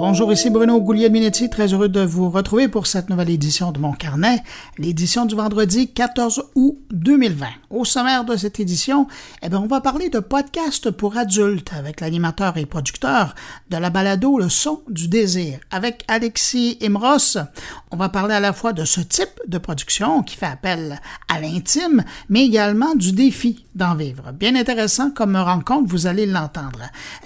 Bonjour, ici Bruno Goulier-Minetti, très heureux de vous retrouver pour cette nouvelle édition de mon carnet, l'édition du vendredi 14 août 2020. Au sommaire de cette édition, eh bien, on va parler de podcast pour adultes avec l'animateur et producteur de la balado Le son du désir avec Alexis Imros. On va parler à la fois de ce type de production qui fait appel à l'intime, mais également du défi d'en vivre. Bien intéressant comme rencontre, vous allez l'entendre.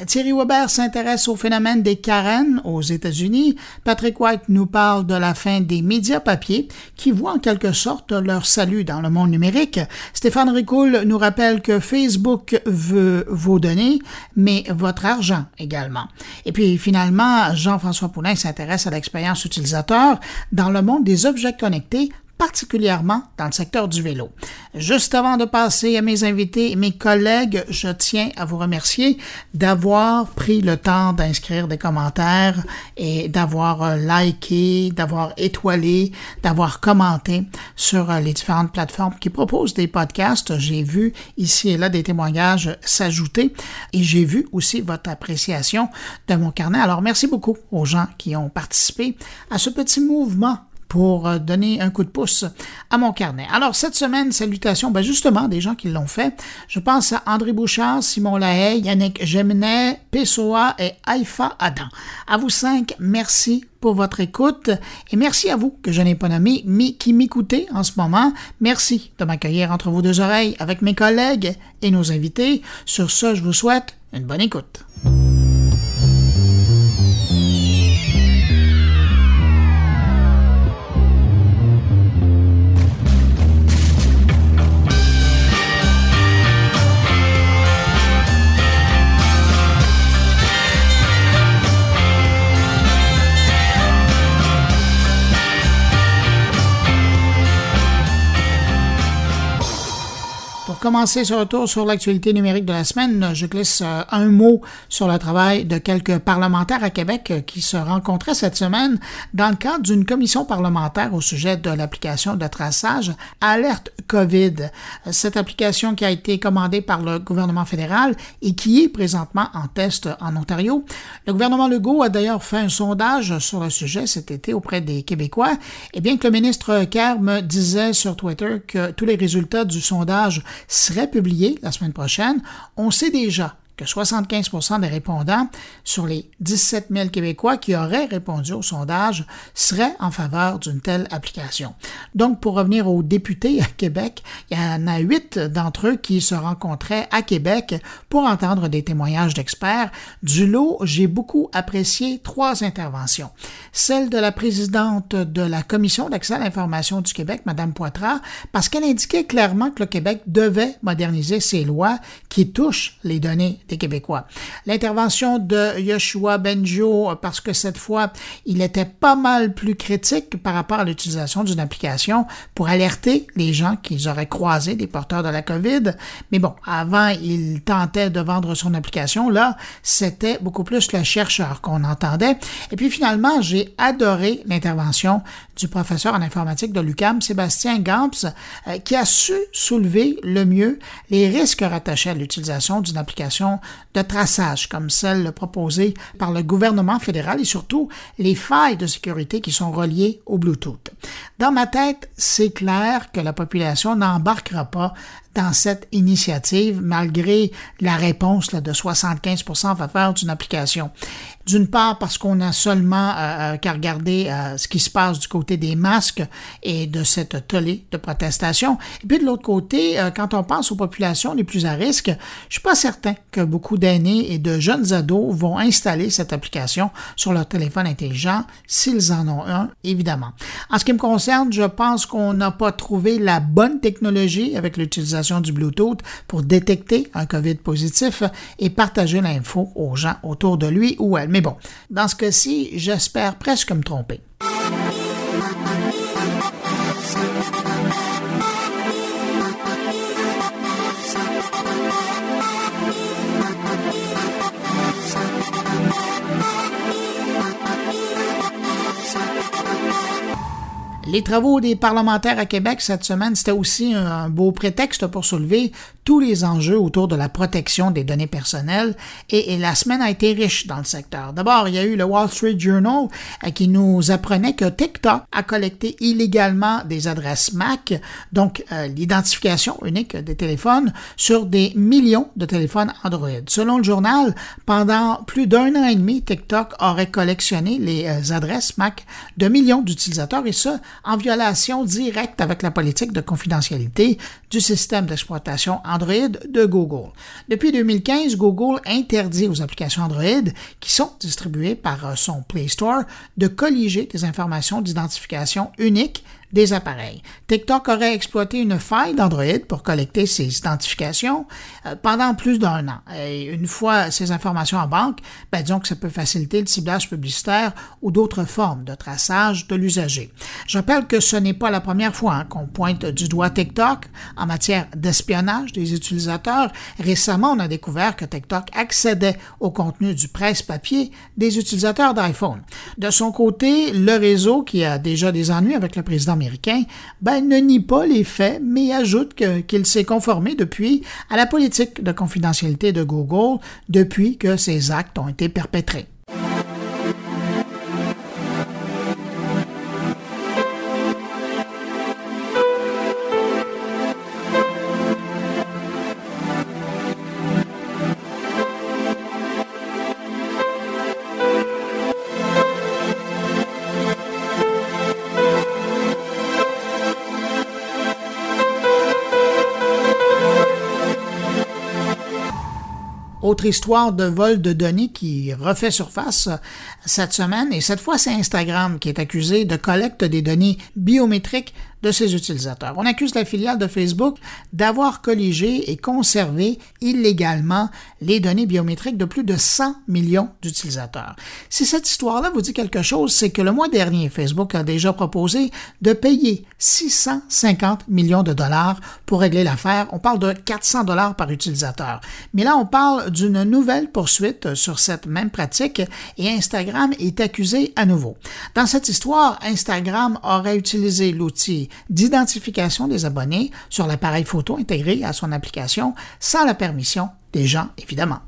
Thierry Weber s'intéresse au phénomène des carènes aux États-Unis. Patrick White nous parle de la fin des médias papier qui voient en quelque sorte leur salut dans le monde numérique. Stéphane Ricoul nous rappelle que Facebook veut vos données, mais votre argent également. Et puis finalement, Jean-François Poulin s'intéresse à l'expérience utilisateur dans le monde des objets connectés particulièrement dans le secteur du vélo. Juste avant de passer à mes invités et mes collègues, je tiens à vous remercier d'avoir pris le temps d'inscrire des commentaires et d'avoir euh, liké, d'avoir étoilé, d'avoir commenté sur euh, les différentes plateformes qui proposent des podcasts. J'ai vu ici et là des témoignages s'ajouter et j'ai vu aussi votre appréciation de mon carnet. Alors merci beaucoup aux gens qui ont participé à ce petit mouvement pour euh, donner un coup de pouce à mon carnet. Alors, cette semaine, salutations, ben justement, des gens qui l'ont fait. Je pense à André Bouchard, Simon Lahaye, Yannick Geminet, Pessoa et Haïfa Adam. À vous cinq, merci pour votre écoute et merci à vous que je n'ai pas nommé, mais qui m'écoutez en ce moment. Merci de m'accueillir entre vos deux oreilles avec mes collègues et nos invités. Sur ce, je vous souhaite une bonne écoute. Commencer ce retour sur l'actualité numérique de la semaine, je glisse euh, un mot sur le travail de quelques parlementaires à Québec euh, qui se rencontraient cette semaine dans le cadre d'une commission parlementaire au sujet de l'application de traçage Alerte COVID. Cette application qui a été commandée par le gouvernement fédéral et qui est présentement en test en Ontario. Le gouvernement Legault a d'ailleurs fait un sondage sur le sujet cet été auprès des Québécois. Et bien que le ministre Kerr me disait sur Twitter que tous les résultats du sondage serait publié la semaine prochaine, on sait déjà que 75% des répondants sur les 17 000 Québécois qui auraient répondu au sondage seraient en faveur d'une telle application. Donc, pour revenir aux députés à Québec, il y en a huit d'entre eux qui se rencontraient à Québec pour entendre des témoignages d'experts. Du lot, j'ai beaucoup apprécié trois interventions. Celle de la présidente de la Commission d'accès à l'information du Québec, Mme Poitras, parce qu'elle indiquait clairement que le Québec devait moderniser ses lois qui touchent les données Québécois. L'intervention de Yoshua Benjo, parce que cette fois, il était pas mal plus critique par rapport à l'utilisation d'une application pour alerter les gens qu'ils auraient croisé des porteurs de la COVID. Mais bon, avant, il tentait de vendre son application. Là, c'était beaucoup plus le chercheur qu'on entendait. Et puis finalement, j'ai adoré l'intervention du professeur en informatique de l'UCAM, Sébastien Gamps, euh, qui a su soulever le mieux les risques rattachés à l'utilisation d'une application de traçage comme celle proposée par le gouvernement fédéral et surtout les failles de sécurité qui sont reliées au Bluetooth. Dans ma tête, c'est clair que la population n'embarquera pas dans cette initiative malgré la réponse de 75 en faveur d'une application. D'une part parce qu'on a seulement euh, euh, qu'à regarder euh, ce qui se passe du côté des masques et de cette tollée de protestation. Et puis de l'autre côté, quand on pense aux populations les plus à risque, je suis pas certain que beaucoup d'aînés et de jeunes ados vont installer cette application sur leur téléphone intelligent s'ils en ont un, évidemment. En ce qui me concerne, je pense qu'on n'a pas trouvé la bonne technologie avec l'utilisation du Bluetooth pour détecter un COVID positif et partager l'info aux gens autour de lui ou elle. Mais bon, dans ce cas-ci, j'espère presque me tromper. Les travaux des parlementaires à Québec cette semaine, c'était aussi un beau prétexte pour soulever tous les enjeux autour de la protection des données personnelles et, la semaine a été riche dans le secteur. D'abord, il y a eu le Wall Street Journal euh, qui nous apprenait que TikTok a collecté illégalement des adresses MAC, donc euh, l'identification unique des téléphones, sur des millions de téléphones Android. Selon le journal, pendant plus d'un an et demi, TikTok aurait collectionné les euh, adresses MAC de millions d'utilisateurs et ce, en violation directe avec la politique de confidentialité du système d'exploitation Android de Google. Depuis 2015, Google interdit aux applications Android qui sont distribuées par euh, son Play Store de colliger des informations d'identification uniques des appareils. TikTok aurait exploité une faille d'Android pour collecter ces identifications euh, pendant plus d'un an. Et une fois ces informations en banque, ben, disons que ça peut faciliter le ciblage publicitaire ou d'autres formes de traçage de l'usager. Je rappelle que ce n'est pas la première fois hein, qu'on pointe du doigt TikTok en matière d'espionnage des utilisateurs. Récemment, on a découvert que TikTok accédait au contenu du presse-papier des utilisateurs d'iPhone. De son côté, le réseau, qui a déjà des ennuis avec le président ben, ne nie pas les faits, mais ajoute qu'il s'est conformé depuis à la politique de confidentialité de Google depuis que ces actes ont été perpétrés. Histoire de vol de données qui refait surface cette semaine, et cette fois c'est Instagram qui est accusé de collecte des données biométriques de ses utilisateurs. On accuse la filiale de Facebook d'avoir colligé et conservé illégalement les données biométriques de plus de 100 millions d'utilisateurs. Si cette histoire-là vous dit quelque chose, c'est que le mois dernier, Facebook a déjà proposé de payer 650 millions de dollars pour régler l'affaire. On parle de 400 dollars par utilisateur. Mais là, on parle d'une nouvelle poursuite sur cette même pratique et Instagram est accusé à nouveau. Dans cette histoire, Instagram aurait utilisé l'outil d'identification des abonnés sur l'appareil photo intégré à son application sans la permission des gens, évidemment.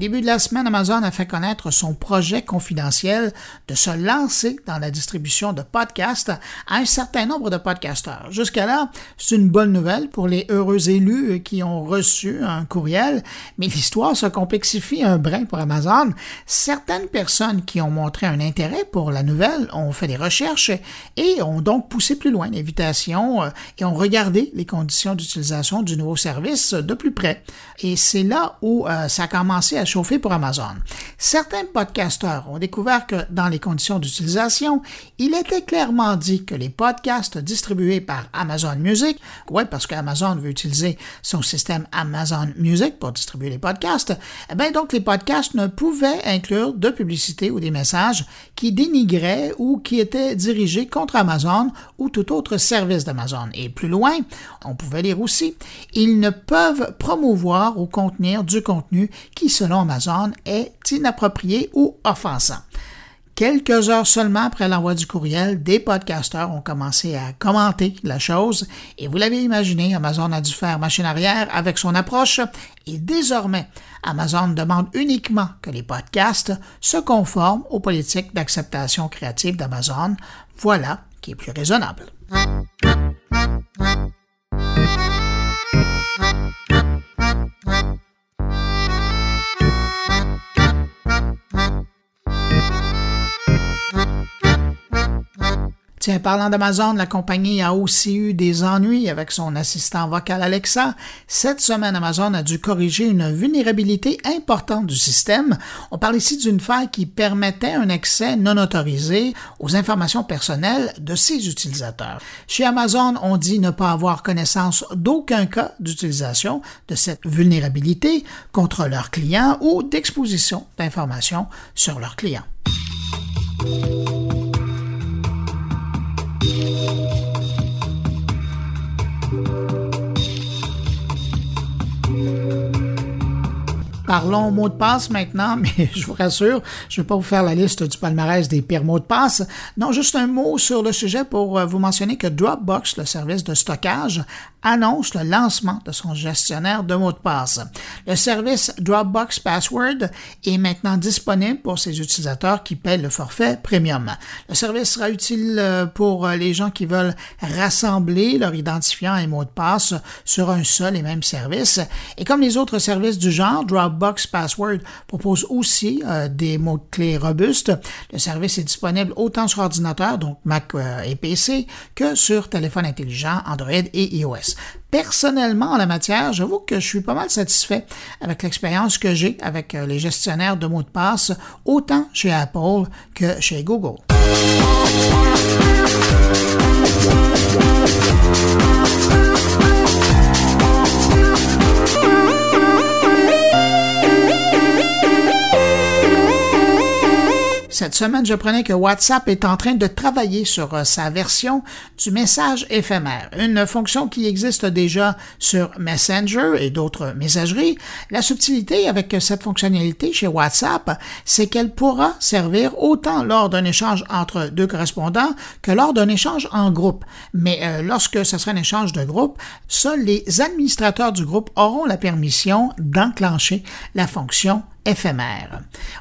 Début de la semaine, Amazon a fait connaître son projet confidentiel de se lancer dans la distribution de podcasts à un certain nombre de podcasteurs. Jusqu'à là, c'est une bonne nouvelle pour les heureux élus qui ont reçu un courriel, mais l'histoire se complexifie un brin pour Amazon. Certaines personnes qui ont montré un intérêt pour la nouvelle ont fait des recherches et ont donc poussé plus loin l'invitation euh, et ont regardé les conditions d'utilisation du nouveau service de plus près. Et c'est là où euh, ça a commencé à chauffer pour Amazon. Certains podcasteurs ont découvert que dans les conditions d'utilisation, il était clairement dit que les podcasts distribués par Amazon Music, ouais, parce qu'Amazon veut utiliser son système Amazon Music pour distribuer les podcasts, eh bien donc les podcasts ne pouvaient inclure de publicité ou des messages qui dénigraient ou qui étaient dirigés contre Amazon ou tout autre service d'Amazon. Et plus loin, on pouvait lire aussi, ils ne peuvent promouvoir ou contenir du contenu qui, selon Amazon, est inapproprié ou offensant. Quelques heures seulement après l'envoi du courriel, des podcasteurs ont commencé à commenter la chose et vous l'avez imaginé, Amazon a dû faire machine arrière avec son approche et désormais, Amazon demande uniquement que les podcasts se conforment aux politiques d'acceptation créative d'Amazon. Voilà qui est plus raisonnable. Tiens, parlant d'Amazon, la compagnie a aussi eu des ennuis avec son assistant vocal Alexa. Cette semaine, Amazon a dû corriger une vulnérabilité importante du système. On parle ici d'une faille qui permettait un accès non autorisé aux informations personnelles de ses utilisateurs. Chez Amazon, on dit ne pas avoir connaissance d'aucun cas d'utilisation de cette vulnérabilité contre leurs clients ou d'exposition d'informations sur leurs clients. Parlons mot de passe maintenant, mais je vous rassure, je ne vais pas vous faire la liste du palmarès des pires mots de passe. Non, juste un mot sur le sujet pour euh, vous mentionner que Dropbox, le service de stockage, annonce le lancement de son gestionnaire de mots de passe. Le service Dropbox Password est maintenant disponible pour ses utilisateurs qui paient le forfait premium. Le service sera utile euh, pour euh, les gens qui veulent rassembler leur identifiant et mot de passe sur un seul et même service. Et comme les autres services du genre, Dropbox Password propose aussi euh, des mots-clés robustes. Le service est disponible autant sur ordinateur, donc Mac et PC, que sur téléphone intelligent, Android et iOS. Personnellement, en la matière, j'avoue que je suis pas mal satisfait avec l'expérience que j'ai avec euh, les gestionnaires de mots de passe, autant chez Apple que chez Google. Cette semaine, je prenais que WhatsApp est en train de travailler sur euh, sa version du message éphémère, une fonction qui existe déjà sur Messenger et d'autres messageries. La subtilité avec cette fonctionnalité chez WhatsApp, c'est qu'elle pourra servir autant lors d'un échange entre deux correspondants que lors d'un échange en groupe. Mais euh, lorsque ce sera un échange de groupe, seuls les administrateurs du groupe auront la permission d'enclencher la fonction éphémère.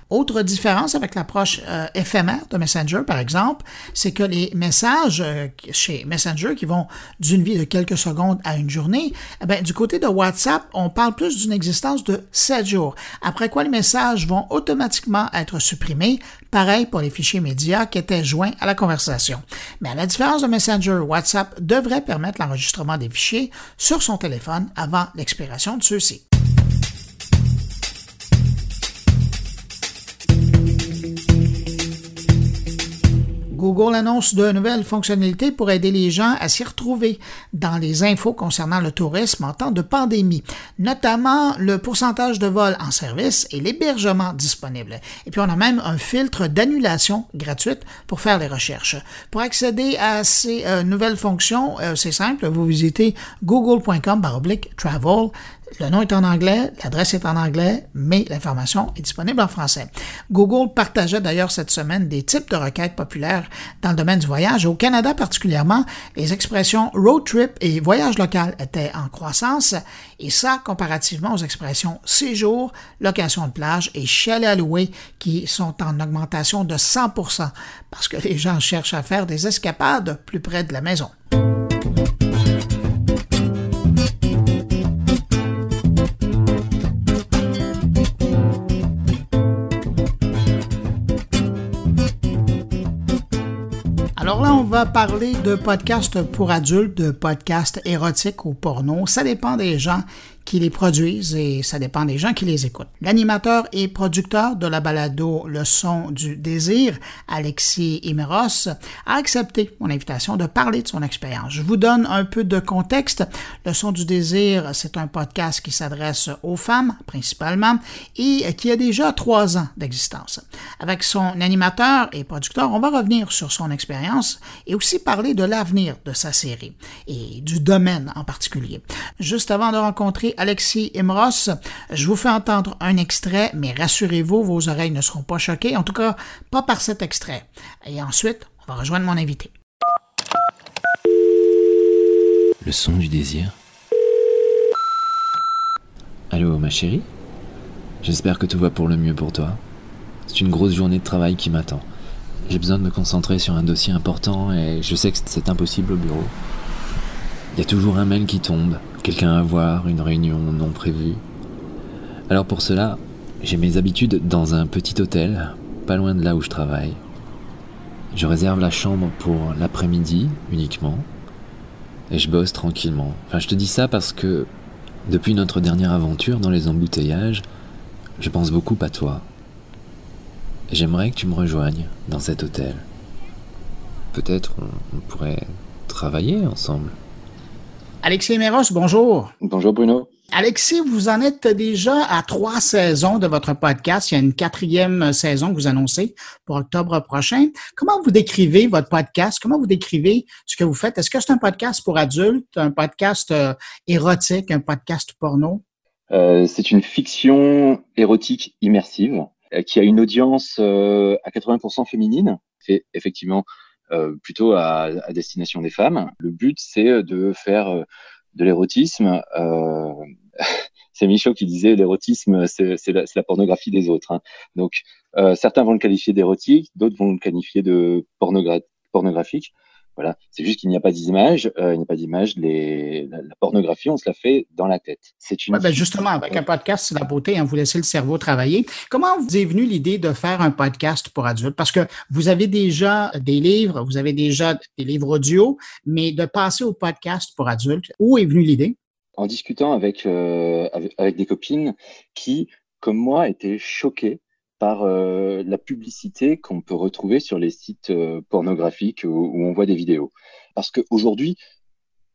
Autre différence avec l'approche euh, éphémère de Messenger, par exemple, c'est que les messages euh, chez Messenger qui vont d'une vie de quelques secondes à une journée, eh bien, du côté de WhatsApp, on parle plus d'une existence de 7 jours, après quoi les messages vont automatiquement être supprimés, pareil pour les fichiers médias qui étaient joints à la conversation. Mais à la différence de Messenger, WhatsApp devrait permettre l'enregistrement des fichiers sur son téléphone avant l'expiration de ceux-ci. Google annonce de nouvelles fonctionnalités pour aider les gens à s'y retrouver dans les infos concernant le tourisme en temps de pandémie, notamment le pourcentage de vols en service et l'hébergement disponible. Et puis on a même un filtre d'annulation gratuite pour faire les recherches. Pour accéder à ces euh, nouvelles fonctions, euh, c'est simple, vous visitez google.com/travel le nom est en anglais, l'adresse est en anglais, mais l'information est disponible en français. Google partageait d'ailleurs cette semaine des types de requêtes populaires dans le domaine du voyage. Au Canada particulièrement, les expressions road trip et voyage local étaient en croissance, et ça comparativement aux expressions séjour, location de plage et chalet à louer qui sont en augmentation de 100% parce que les gens cherchent à faire des escapades plus près de la maison. Parler de podcasts pour adultes, de podcasts érotiques ou porno. Ça dépend des gens qui les produisent et ça dépend des gens qui les écoutent. L'animateur et producteur de la balado Le son du désir, Alexis Imeros, a accepté mon invitation de parler de son expérience. Je vous donne un peu de contexte. Le son du désir, c'est un podcast qui s'adresse aux femmes principalement et qui a déjà trois ans d'existence. Avec son animateur et producteur, on va revenir sur son expérience et aussi parler de l'avenir de sa série et du domaine en particulier. Juste avant de rencontrer Alexis Imros. Je vous fais entendre un extrait, mais rassurez-vous, vos oreilles ne seront pas choquées, en tout cas pas par cet extrait. Et ensuite, on va rejoindre mon invité. Le son du désir. Allô, ma chérie? J'espère que tout va pour le mieux pour toi. C'est une grosse journée de travail qui m'attend. J'ai besoin de me concentrer sur un dossier important et je sais que c'est impossible au bureau. Il y a toujours un mail qui tombe, quelqu'un à voir, une réunion non prévue. Alors pour cela, j'ai mes habitudes dans un petit hôtel, pas loin de là où je travaille. Je réserve la chambre pour l'après-midi uniquement, et je bosse tranquillement. Enfin, je te dis ça parce que depuis notre dernière aventure dans les embouteillages, je pense beaucoup à toi. J'aimerais que tu me rejoignes dans cet hôtel. Peut-être on pourrait travailler ensemble. Alexis Méros, bonjour. Bonjour Bruno. Alexis, vous en êtes déjà à trois saisons de votre podcast. Il y a une quatrième saison que vous annoncez pour octobre prochain. Comment vous décrivez votre podcast? Comment vous décrivez ce que vous faites? Est-ce que c'est un podcast pour adultes, un podcast euh, érotique, un podcast porno? c'est une fiction érotique immersive qui a une audience à 80% féminine. C'est effectivement plutôt à, à, destination des femmes. Le but, c'est de faire de l'érotisme. Euh, c'est Michaud qui disait l'érotisme, c'est la, la, pornographie des autres. Hein. Donc, euh, certains vont le qualifier d'érotique, d'autres vont le qualifier de pornogra pornographique. Voilà, c'est juste qu'il n'y a pas d'image. Euh, il n'y a pas d'image. Les... La, pornographie, on se la fait dans la tête. C'est une. ben justement, avec un podcast, c'est la beauté. Hein, vous laissez le cerveau travailler. Comment vous est venue l'idée de faire un podcast pour adultes? Parce que vous avez déjà des livres, vous avez déjà des livres audio, mais de passer au podcast pour adultes, où est venue l'idée? En discutant avec, euh, avec, avec des copines qui, comme moi, étaient choquées par euh, la publicité qu'on peut retrouver sur les sites euh, pornographiques où, on voit des vidéos. Parce qu'aujourd'hui,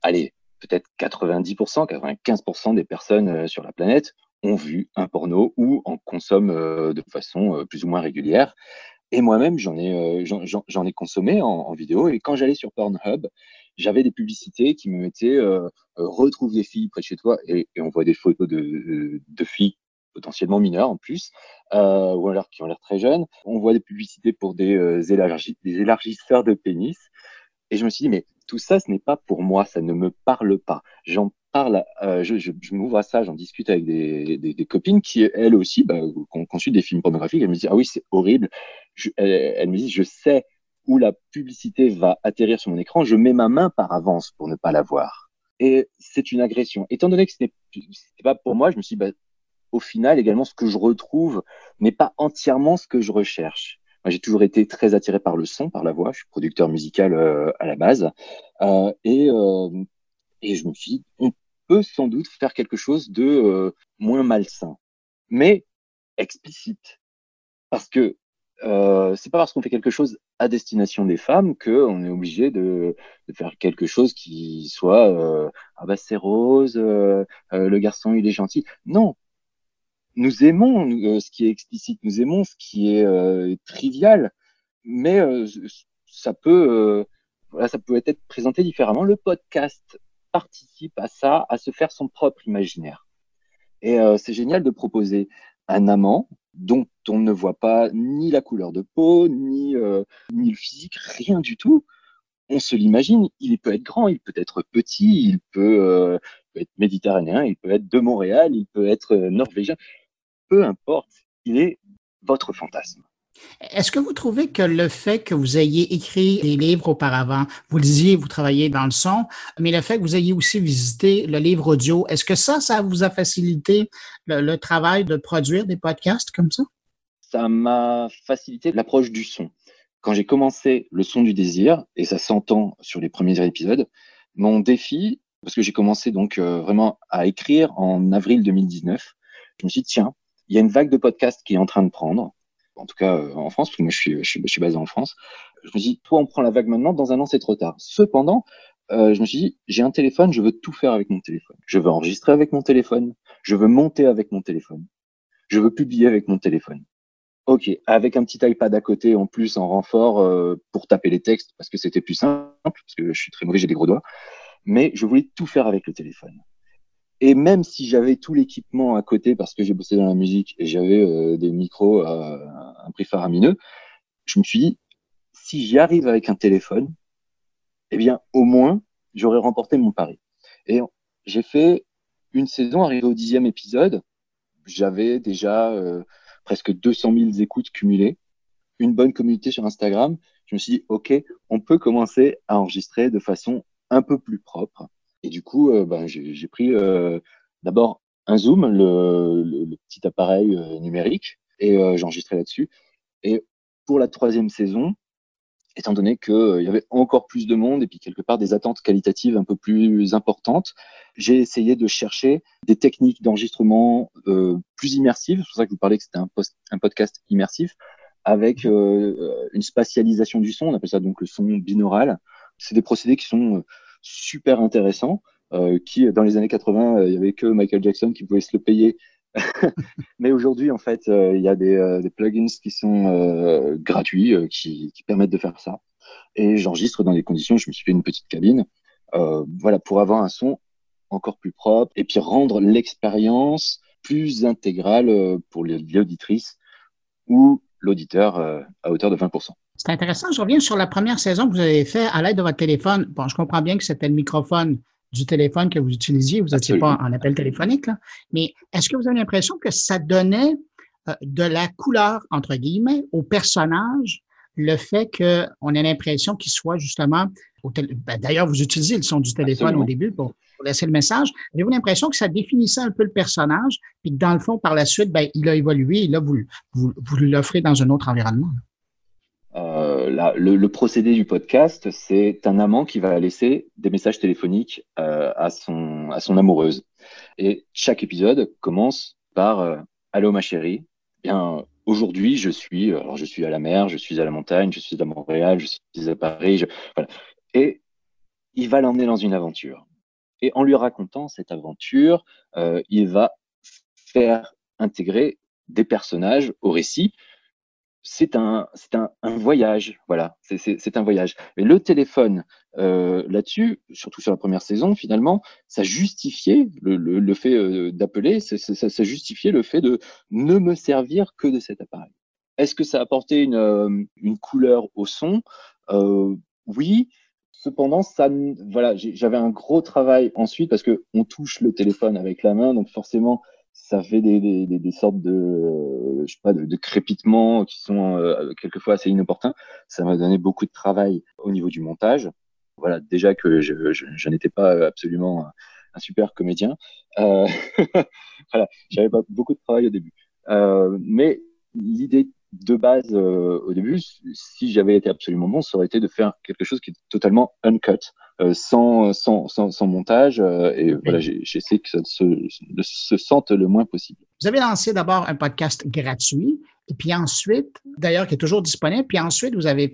allez, peut-être 90%, 95% des personnes euh, sur la planète ont vu un porno ou en consomment de façon plus ou moins régulière. Et moi-même, j'en ai, j'en ai consommé en, vidéo. Et quand j'allais sur Pornhub, j'avais des publicités qui me mettaient retrouve des filles près de chez toi et, on voit des photos de, de filles potentiellement mineurs en plus, euh, ou alors qui ont l'air très jeunes. On voit des publicités pour des, euh, des élargisseurs de pénis. Et je me suis dit, mais tout ça, ce n'est pas pour moi, ça ne me parle pas. J'en parle, euh, je, je, je m'ouvre à ça, j'en discute avec des, copines qui, elles aussi, bah, consultent des films pornographiques. Elles me disent, ah oui, c'est horrible. Je, elles, me disent, je sais où la publicité va atterrir sur mon écran, je mets ma main par avance pour ne pas la voir. Et c'est une agression. Étant donné que ce n'est pas pour moi, je me suis dit, bah, au final, également, ce que je retrouve n'est pas entièrement ce que je recherche. J'ai toujours été très attiré par le son, par la voix. Je suis producteur musical euh, à la base. Euh, et, euh, et je me suis dit, on peut sans doute faire quelque chose de moins malsain, mais explicite. Parce que c'est pas parce qu'on fait quelque chose à destination des femmes qu'on est obligé de, de, faire quelque chose qui soit ah bah c'est rose, le garçon il est gentil. Non, nous aimons euh, ce qui est explicite, nous aimons ce qui est euh, trivial, mais euh, ça peut, ça peut être présenté différemment. Le podcast participe à ça, à se faire son propre imaginaire. Et c'est génial de proposer un amant dont on ne voit pas ni la couleur de peau, ni, ni le physique, rien du tout. On se l'imagine, il peut être grand, il peut être petit, il peut être méditerranéen, il peut être de Montréal, il peut être norvégien peu importe, il est votre fantasme. Est-ce que vous trouvez que le fait que vous ayez écrit des livres auparavant, vous lisiez, vous travaillez dans le son, mais le fait que vous ayez aussi visité le livre audio, est-ce que ça, ça vous a facilité le, travail de produire des podcasts comme ça? Ça m'a facilité l'approche du son. Quand j'ai commencé le son du désir, et ça s'entend sur les premiers épisodes, mon défi, parce que j'ai commencé donc euh, vraiment à écrire en avril 2019, je me suis dit, tiens, il y a une vague de podcasts qui est en train de prendre, en tout cas euh, en France, parce que moi je suis, je suis, je suis basé en France. Je me dis, toi on prend la vague maintenant, dans un an c'est trop tard. Cependant, euh, je me suis dit, j'ai un téléphone, je veux tout faire avec mon téléphone. Je veux enregistrer avec mon téléphone, je veux monter avec mon téléphone, je veux publier avec mon téléphone. Ok, avec un petit iPad à côté en plus en renfort euh, pour taper les textes parce que c'était plus simple, parce que je suis très mauvais, j'ai des gros doigts. Mais je voulais tout faire avec le téléphone. Et même si j'avais tout l'équipement à côté parce que j'ai bossé dans la musique et j'avais euh, des micros à un prix faramineux, je me suis dit, si j'y arrive avec un téléphone, eh bien, au moins, j'aurais remporté mon pari. Et j'ai fait une saison, arrivé au dixième épisode, j'avais déjà euh, presque 200 000 écoutes cumulées, une bonne communauté sur Instagram. Je me suis dit, OK, on peut commencer à enregistrer de façon un peu plus propre. Et du coup, euh, ben, j'ai pris euh, d'abord un Zoom, le, le, petit appareil euh, numérique, et j'ai enregistré là-dessus. Et pour la troisième saison, étant donné qu'il y avait encore plus de monde et puis quelque part des attentes qualitatives un peu plus importantes, j'ai essayé de chercher des techniques d'enregistrement euh, plus immersives. C'est pour ça que vous parlez que c'était un, un, podcast immersif avec euh, une spatialisation du son. On appelle ça donc le son binaural. C'est des procédés qui sont super intéressant. Euh, qui dans les années 80, euh, il y avait que Michael Jackson qui pouvait se le payer. Mais aujourd'hui, en fait, euh, il y a des, plugins qui sont gratuits, qui, qui, permettent de faire ça. Et j'enregistre dans des conditions. Je me suis fait une petite cabine, voilà, pour avoir un son encore plus propre et puis rendre l'expérience plus intégrale pour l'auditrice ou l'auditeur à hauteur de 20%. C'est intéressant. Je reviens sur la première saison que vous avez fait à l'aide de votre téléphone. Bon, je comprends bien que c'était le microphone du téléphone que vous utilisiez. Vous n'étiez pas en appel téléphonique, là. mais est-ce que vous avez l'impression que ça donnait euh, de la couleur, entre guillemets, au personnage, le fait qu'on ait l'impression qu'il soit justement, ben, d'ailleurs, vous utilisez le son du téléphone au début pour, laisser le message. Avez-vous l'impression que ça définissait un peu le personnage, puis que dans le fond, par la suite, ben, il a évolué et là, vous, vous, vous l'offrez dans un autre environnement? Euh, le, procédé du podcast, c'est un amant qui va laisser des messages téléphoniques euh, à, son, à son amoureuse. Et chaque épisode commence par euh, Allô ma chérie. Bien, aujourd'hui, je suis, alors je suis à la mer, je suis à la montagne, je suis à Montréal, je suis à Paris. voilà. Et il va l'emmener dans une aventure. Et en lui racontant cette aventure, il va faire intégrer des personnages au récit c'est un, un, un, voyage, voilà, c'est un voyage. Mais le téléphone, euh, là-dessus, surtout sur la première saison, finalement, ça justifiait le, fait euh, d'appeler, ça, justifiait le fait de ne me servir que de cet appareil. Est-ce que ça apportait une, euh, une couleur au son? Oui. Cependant, ça, voilà, j'avais un gros travail ensuite parce que on touche le téléphone avec la main, donc forcément, ça fait des, des, des, sortes de, euh, je sais pas, de, de crépitements qui sont euh, quelquefois assez inopportuns. Ça m'a donné beaucoup de travail au niveau du montage. Voilà, déjà que je, je, je n'étais pas absolument un, super comédien. Euh, voilà, j'avais pas beaucoup de travail au début. Euh, mais l'idée de base euh, au début, si j'avais été absolument bon, ça aurait été de faire quelque chose qui est totalement uncut, euh, sans, sans, sans, sans, montage. Euh, et voilà, j'essaie que ça se, se, sente le moins possible. Vous avez lancé d'abord un podcast gratuit, et puis ensuite, d'ailleurs, qui est toujours disponible, puis ensuite, vous avez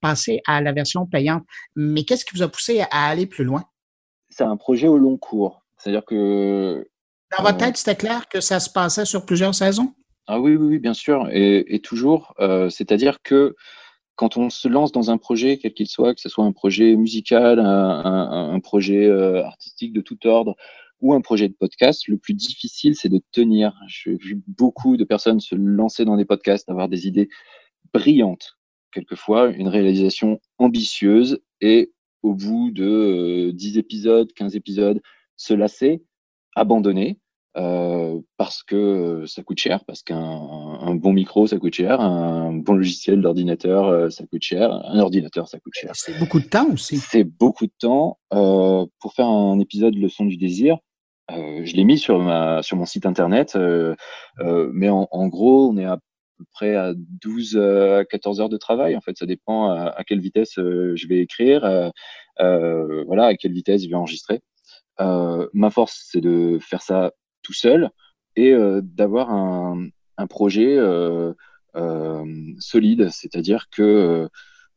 passé à la version payante. Mais qu'est-ce qui vous a poussé à aller plus loin? C'est un projet au long cours. C'est-à-dire que. Dans votre tête, c'était clair que ça se passait sur plusieurs saisons? Ah oui, oui, oui bien sûr, et, toujours. Euh, C'est-à-dire que quand on se lance dans un projet, quel qu'il soit, que ce soit un projet musical, un projet euh, artistique de tout ordre ou un projet de podcast, le plus difficile, c'est de tenir. J'ai vu beaucoup de personnes se lancer dans des podcasts, avoir des idées brillantes, quelquefois une réalisation ambitieuse, et au bout de euh, 10 épisodes, 15 épisodes, se lasser, abandonner, euh, parce que ça coûte cher, parce qu'un bon micro ça coûte cher, un bon logiciel d'ordinateur euh, ça coûte cher, un ordinateur ça coûte cher. C'est beaucoup de temps aussi. C'est beaucoup de temps euh, pour faire un épisode Leçon du désir. Euh, je l'ai mis sur ma sur mon site internet, euh, mais en, en, gros on est à peu près à 12 à 14 heures de travail. En fait, ça dépend à, à quelle vitesse je vais écrire, voilà, à quelle vitesse je vais enregistrer. ma force c'est de faire ça seul et euh, d'avoir un, projet euh, euh, solide, c'est-à-dire que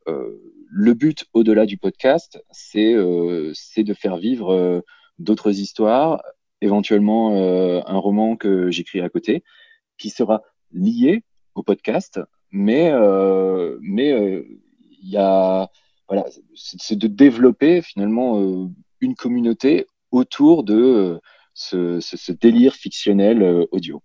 le but au-delà du podcast, c'est de faire vivre d'autres histoires, éventuellement un roman que j'écris à côté, qui sera lié au podcast, mais mais il y a voilà, c'est de développer finalement une communauté autour de ce, ce, ce délire fictionnel euh, audio.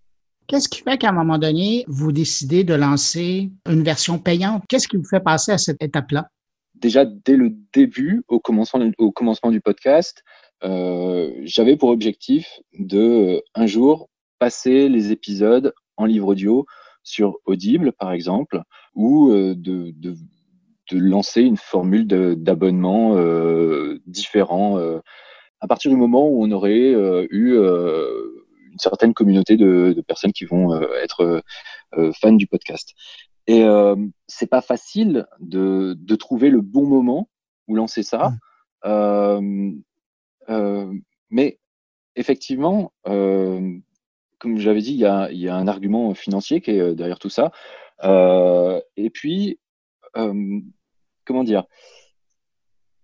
Qu'est-ce qui fait qu'à un moment donné, vous décidez de lancer une version payante? Qu'est-ce qui vous fait passer à cette étape-là? Déjà, dès le début, au commencement, au commencement du podcast, euh, j'avais pour objectif de, un jour, passer les épisodes en livre audio sur Audible, par exemple, ou euh, de, de, de, lancer une formule d'abonnement euh, différent euh, à partir du moment où on aurait euh, eu euh, une certaine communauté de, de personnes qui vont euh, être fans du podcast. Et c'est pas facile de, de, trouver le bon moment où lancer ça. Mmh. mais effectivement, comme j'avais dit, il y a, il y a un argument financier qui est derrière tout ça. Euh, et puis, euh, comment dire,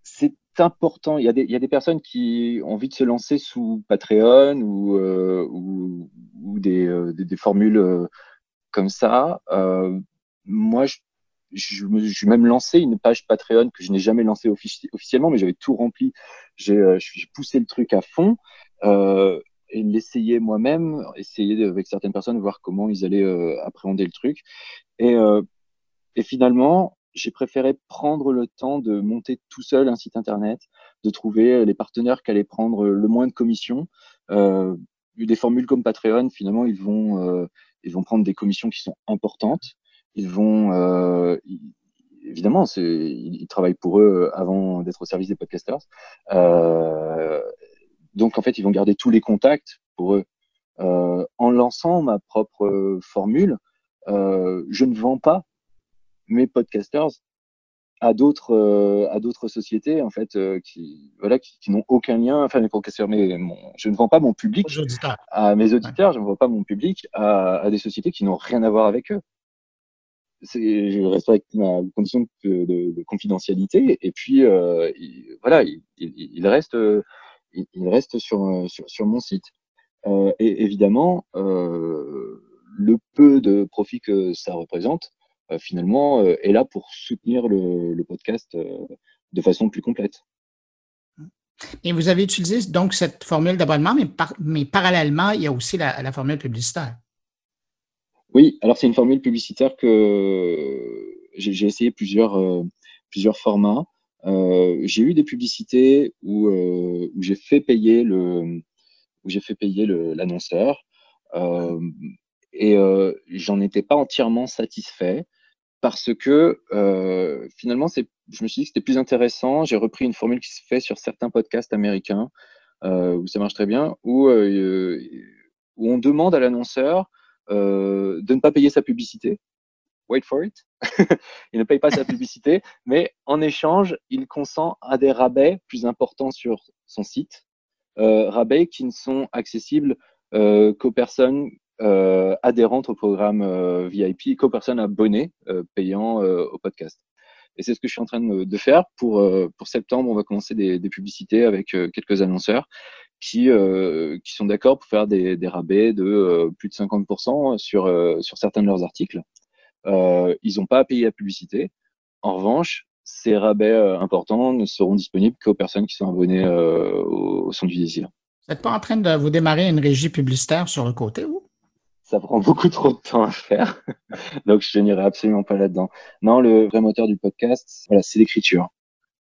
c'est important. Il y, a des, il y a des personnes qui ont envie de se lancer sous Patreon ou, euh, ou, ou des, euh, des, formules euh, comme ça. Euh, moi, je, je, me, je même lancé une page Patreon que je n'ai jamais lancée offici officiellement, mais j'avais tout rempli. J'ai poussé le truc à fond. et l'essayer moi-même, essayer avec certaines personnes, voir comment ils allaient appréhender le truc. Et, et finalement, j'ai préféré prendre le temps de monter tout seul un site internet, de trouver les partenaires qui allaient prendre le moins de commissions. Euh, des formules comme Patreon, finalement, ils vont, euh, ils vont prendre des commissions qui sont importantes. Ils vont, euh, évidemment, ils, travaillent pour eux avant d'être au service des podcasters. Euh, donc, en fait, ils vont garder tous les contacts pour eux. Euh, en lançant ma propre formule, je ne vends pas mes podcasters à d'autres euh, à d'autres sociétés en fait euh, qui voilà qui, n'ont aucun lien enfin mes podcasters mais je ne vends pas mon public à mes auditeurs je ne vends pas mon public à, à des sociétés qui n'ont rien à voir avec eux. Je respecte ma condition de, de, confidentialité et puis euh, voilà il, il, reste il, reste sur, sur, sur mon site. Et évidemment le peu de profit que ça représente euh, finalement euh, est là pour soutenir le, podcast euh, de façon plus complète. Et vous avez utilisé donc cette formule d'abonnement, mais, mais, parallèlement, il y a aussi la, formule publicitaire. Oui, alors c'est une formule publicitaire que j'ai essayé plusieurs, plusieurs formats. j'ai eu des publicités où, où j'ai fait payer le où j'ai fait payer l'annonceur et j'en étais pas entièrement satisfait parce que euh, finalement, je me suis dit que c'était plus intéressant. J'ai repris une formule qui se fait sur certains podcasts américains euh, où ça marche très bien, où, euh, où on demande à l'annonceur de ne pas payer sa publicité. Wait for it. il ne paye pas sa publicité, mais en échange, il consent à des rabais plus importants sur son site, rabais qui ne sont accessibles qu'aux personnes euh, adhérente au programme euh, VIP, qu'aux personnes abonnées euh, payant au podcast. Et c'est ce que je suis en train de, faire. Pour, pour septembre, on va commencer des, des publicités avec quelques annonceurs qui, qui sont d'accord pour faire des, des rabais de plus de 50% sur, sur certains de leurs articles. ils n'ont pas à payer la publicité. En revanche, ces rabais importants ne seront disponibles qu'aux personnes qui sont abonnées au, au Son du Désir. Vous n'êtes pas en train de vous démarrer une régie publicitaire sur le côté, vous? Ça prend beaucoup trop de temps à faire. Donc, je n'irai absolument pas là-dedans. Non, le vrai moteur du podcast, c'est l'écriture.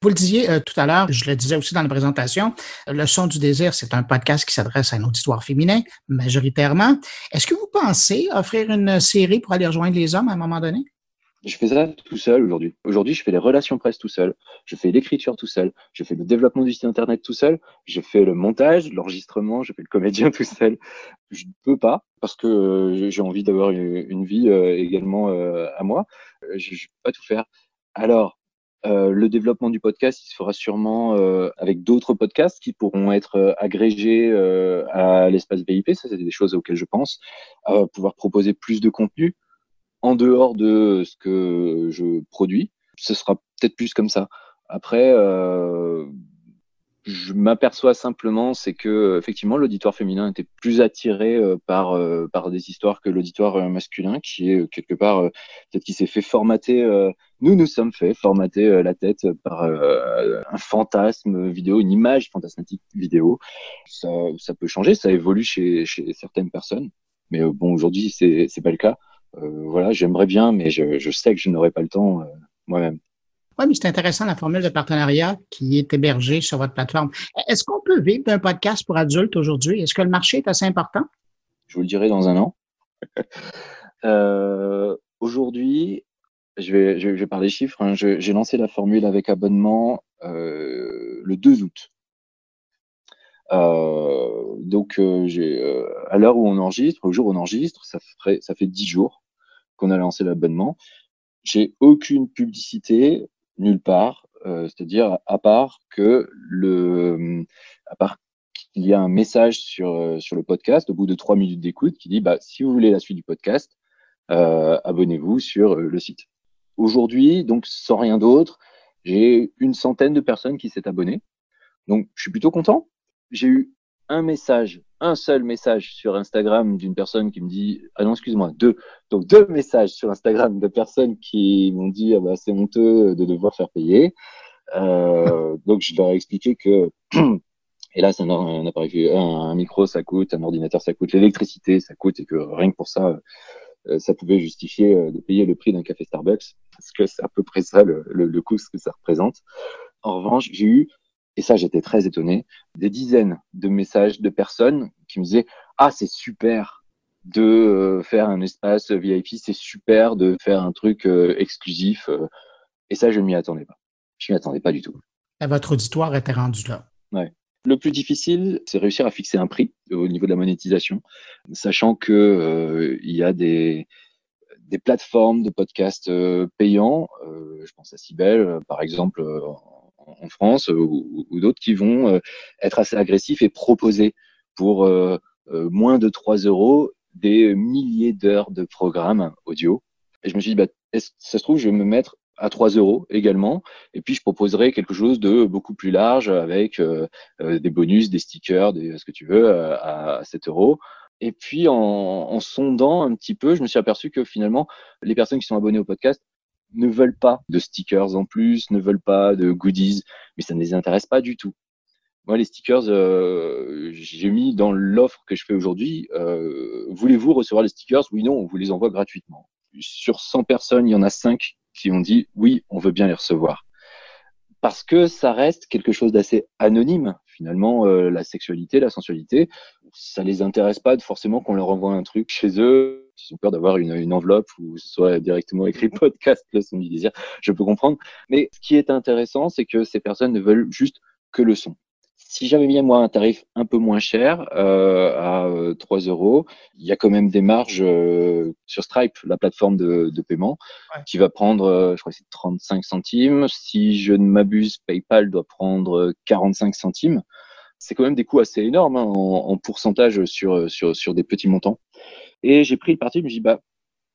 Vous le disiez euh, tout à l'heure, je le disais aussi dans la présentation, Le Son du désir, c'est un podcast qui s'adresse à un auditoire féminin, majoritairement. Est-ce que vous pensez offrir une série pour aller rejoindre les hommes à un moment donné? Je fais ça tout seul aujourd'hui. Aujourd'hui, je fais les relations presse tout seul. Je fais l'écriture tout seul. Je fais le développement du site internet tout seul. Je fais le montage, l'enregistrement. Je fais le comédien tout seul. Je ne peux pas parce que euh, j'ai envie d'avoir une, vie euh, également euh, à moi. Je ne peux pas tout faire. Alors, le développement du podcast, il se fera sûrement avec d'autres podcasts qui pourront être agrégés à l'espace VIP. Ça, c'est des choses auxquelles je pense. pouvoir proposer plus de contenu en dehors de ce que je produis. Ce sera peut-être plus comme ça. Après, euh, je m'aperçois simplement, c'est que effectivement l'auditoire féminin était plus attiré euh, par euh, par des histoires que l'auditoire masculin, qui est quelque part peut-être qui s'est fait formater. nous nous sommes fait formater la tête par un fantasme vidéo, une image fantasmatique vidéo. Ça, ça peut changer, ça évolue chez, chez certaines personnes, mais bon aujourd'hui c'est c'est pas le cas. Euh, voilà, j'aimerais bien, mais je, sais que je n'aurai pas le temps euh, moi-même. Oui, mais c'est intéressant la formule de partenariat qui est hébergée sur votre plateforme. Est-ce qu'on peut vivre d'un podcast pour adultes aujourd'hui? Est-ce que le marché est assez important? Je vous le dirai dans un an. euh, aujourd'hui, je vais, je, vais parler chiffres. Hein. J'ai lancé la formule avec abonnement euh, le 2 août. Euh, donc, à l'heure où on enregistre, au jour où on enregistre, ça, ferait, ça fait 10 jours qu'on a lancé l'abonnement. J'ai aucune publicité nulle part, euh, c'est-à-dire à part que le, à part qu'il y a un message sur euh, sur le podcast au bout de trois minutes d'écoute qui dit bah si vous voulez la suite du podcast, euh, abonnez-vous sur le site. Aujourd'hui, donc sans rien d'autre, j'ai une centaine de personnes qui s'est abonnées. Donc je suis plutôt content. J'ai eu un message un seul message sur Instagram d'une personne qui me dit ah non excuse-moi deux donc deux messages sur Instagram de personnes qui m'ont dit ah bah c'est honteux de devoir faire payer euh, donc je leur ai expliqué que Et là, c'est un, appareil, un, micro, ça coûte, un ordinateur, ça coûte, l'électricité, ça coûte, et que rien que pour ça, euh, ça pouvait justifier euh, de payer le prix d'un café Starbucks, parce que c'est à peu près ça le, le, le coût que ça représente. En revanche, j'ai eu, et ça j'étais très étonné, des dizaines de messages de personnes qui me disaient ah c'est super de euh, faire un espace VIP, c'est super de faire un truc exclusif, et ça je m'y attendais pas. Je m'y attendais pas du tout. Et votre auditoire était rendu là. Ouais. Le plus difficile, c'est réussir à fixer un prix au niveau de la monétisation, sachant que euh, il y a des, des plateformes de podcasts euh, payants. Euh, je pense à Sibel, par exemple, en, France, ou, d'autres qui vont être assez agressifs et proposer pour moins de 3 euros des milliers d'heures de programmes audio. Et je me suis dit, bah, ça se trouve, je vais me mettre à 3 euros également. Et puis, je proposerai quelque chose de beaucoup plus large avec euh, euh, des bonus, des stickers, des, ce que tu veux, euh, à 7 euros. Et puis, en, sondant un petit peu, je me suis aperçu que finalement, les personnes qui sont abonnées au podcast ne veulent pas de stickers en plus, ne veulent pas de goodies, mais ça ne les intéresse pas du tout. Moi, les stickers, euh, j'ai mis dans l'offre que je fais aujourd'hui. Euh, Voulez-vous recevoir les stickers? Oui, non, on vous les envoie gratuitement. Sur 100 personnes, il y en a 5 qui ont dit oui, on veut bien les recevoir. Parce que ça reste quelque chose d'assez anonyme. Finalement, euh, la sexualité, la sensualité, ça les intéresse pas forcément qu'on leur envoie un truc chez eux. Ils ont peur d'avoir une, une, enveloppe où ce soit directement écrit podcast, le son du désir. Je peux comprendre. Mais ce qui est intéressant, c'est que ces personnes ne veulent juste que le son. Si j'avais mis moi un tarif un peu moins cher euh, à 3 euh, euros, il y a quand même des marges euh, sur Stripe, la plateforme de, de paiement, qui va prendre, euh, je crois que c'est 35 centimes. Si je ne m'abuse, PayPal doit prendre 45 centimes. C'est quand même des coûts assez énormes hein, en, en, pourcentage sur, sur, sur des petits montants. Et j'ai pris le parti, je me dis, bah,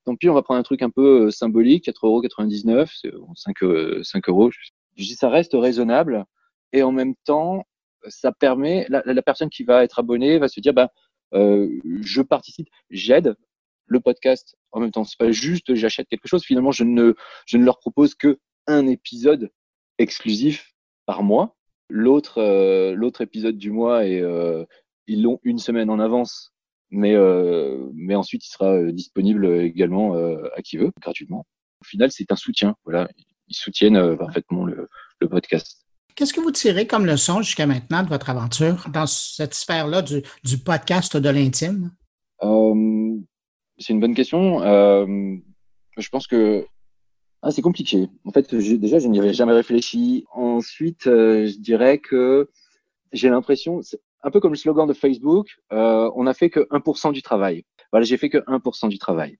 tant pis, on va prendre un truc un peu symbolique, 4,99 euros, 5, 5 euros. Je dis, ça reste raisonnable. Et en même temps, ça permet, la, la, personne qui va être abonnée va se dire, bah, euh, je participe, j'aide le podcast en même temps. C'est pas juste j'achète quelque chose. Finalement, je ne, je ne leur propose que un épisode exclusif par mois. L'autre, euh, l'autre épisode du mois et euh, ils l'ont une semaine en avance, mais euh, mais ensuite il sera euh, disponible également euh, à qui veut gratuitement. Au final, c'est un soutien. Voilà, ils soutiennent parfaitement le, le podcast. Qu'est-ce que vous tirez comme leçon jusqu'à maintenant de votre aventure dans cette sphère-là du, du, podcast de l'intime? Euh, c'est une bonne question. Euh, je pense que ah, c'est compliqué. En fait, déjà, je n'y avais jamais réfléchi. Ensuite, euh, je dirais que j'ai l'impression, un peu comme le slogan de Facebook, euh, on n'a fait que 1% du travail. Voilà, j'ai fait que 1% du travail.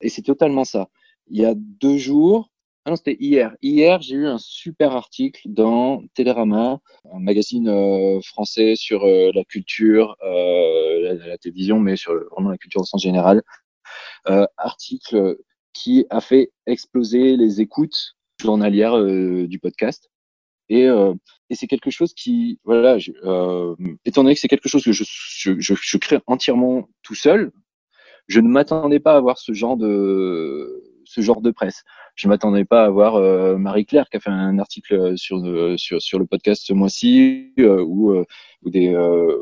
Et c'est totalement ça. Il y a deux jours, ah non, c'était hier. Hier, j'ai eu un super article dans Télérama, un magazine euh, français sur la culture, la, télévision, mais sur vraiment la culture au sens général. Article qui a fait exploser les écoutes journalières euh, du podcast. Et, et c'est quelque chose qui, voilà, je, étant donné que c'est quelque chose que je, je, je, crée entièrement tout seul, je ne m'attendais pas à avoir ce genre de ce genre de presse. Je m'attendais pas à voir euh, Marie-Claire qui a fait un article sur sur, sur le podcast ce mois-ci euh, ou euh, ou des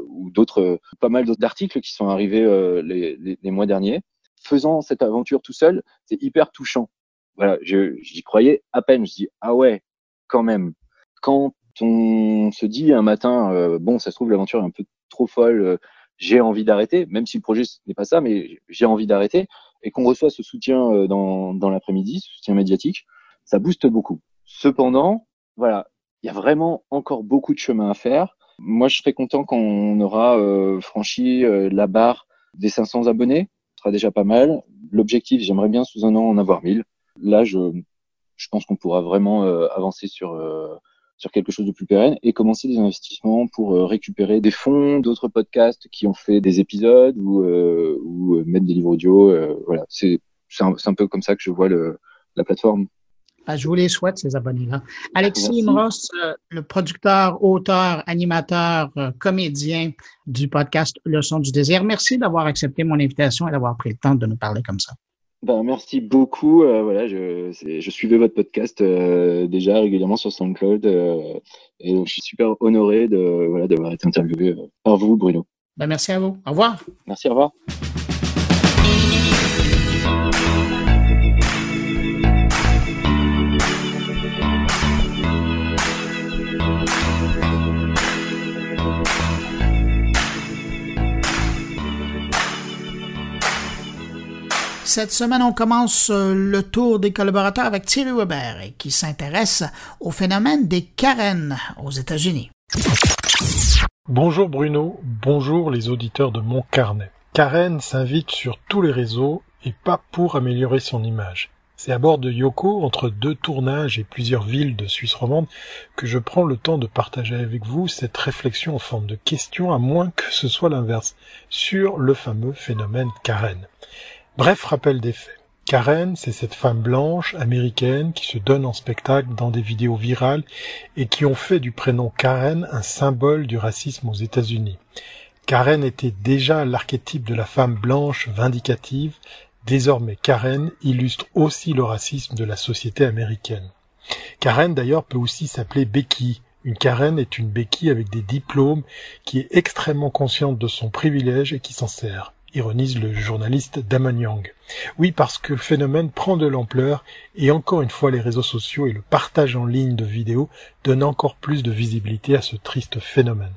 ou d'autres pas mal d'autres articles qui sont arrivés les, les, les, mois derniers. Faisant cette aventure tout seul, c'est hyper touchant. Voilà, j'y croyais à peine. Je dis ah ouais, quand même. Quand on se dit un matin, bon, ça se trouve l'aventure est un peu trop folle, j'ai envie d'arrêter, même si le projet n'est pas ça, mais j'ai envie d'arrêter et qu'on reçoit ce soutien euh, dans, dans l'après-midi, ce soutien médiatique, ça booste beaucoup. Cependant, voilà, il y a vraiment encore beaucoup de chemin à faire. Moi, je serais content quand on aura euh, franchi euh, la barre des 500 abonnés. Sera déjà pas mal. L'objectif, j'aimerais bien sous un an en avoir 1000. Là, je, je pense qu'on pourra vraiment euh, avancer sur sur quelque chose de plus pérenne et commencer des investissements pour euh, récupérer des fonds d'autres podcasts qui ont fait des épisodes ou, euh, ou euh, mettre des livres audio. voilà, c'est un, un, peu comme ça que je vois le, la plateforme. Ah, je vous les souhaite, ces abonnés-là. Alexis Imros, le producteur, auteur, animateur, comédien du podcast Le son du désir. Merci d'avoir accepté mon invitation et d'avoir pris le temps de nous parler comme ça. Ben, merci beaucoup. Euh, voilà, je, je, suivais votre podcast euh, déjà régulièrement sur SoundCloud euh, et donc je suis super honoré de voilà d'avoir été interviewé par vous, Bruno. Ben, merci à vous. Au revoir. Merci, au revoir. Cette semaine, on commence euh, le tour des collaborateurs avec Thierry Weber qui s'intéresse au phénomène des Karen aux États-Unis. Bonjour Bruno, bonjour les auditeurs de mon carnet. Karen s'invite sur tous les réseaux et pas pour améliorer son image. C'est à bord de Yoko, entre deux tournages et plusieurs villes de Suisse romande, que je prends le temps de partager avec vous cette réflexion en forme de question, à moins que ce soit l'inverse, sur le fameux phénomène Karen. Bref rappel des faits. Karen, c'est cette femme blanche américaine qui se donne en spectacle dans des vidéos virales et qui ont fait du prénom Karen un symbole du racisme aux États-Unis. Karen était déjà l'archétype de la femme blanche vindicative. Désormais, Karen illustre aussi le racisme de la société américaine. Karen d'ailleurs peut aussi s'appeler Becky. Une Karen est une Becky avec des diplômes qui est extrêmement consciente de son privilège et qui s'en sert ironise le journaliste Damon Young. Oui, parce que le phénomène prend de l'ampleur et encore une fois les réseaux sociaux et le partage en ligne de vidéos donnent encore plus de visibilité à ce triste phénomène.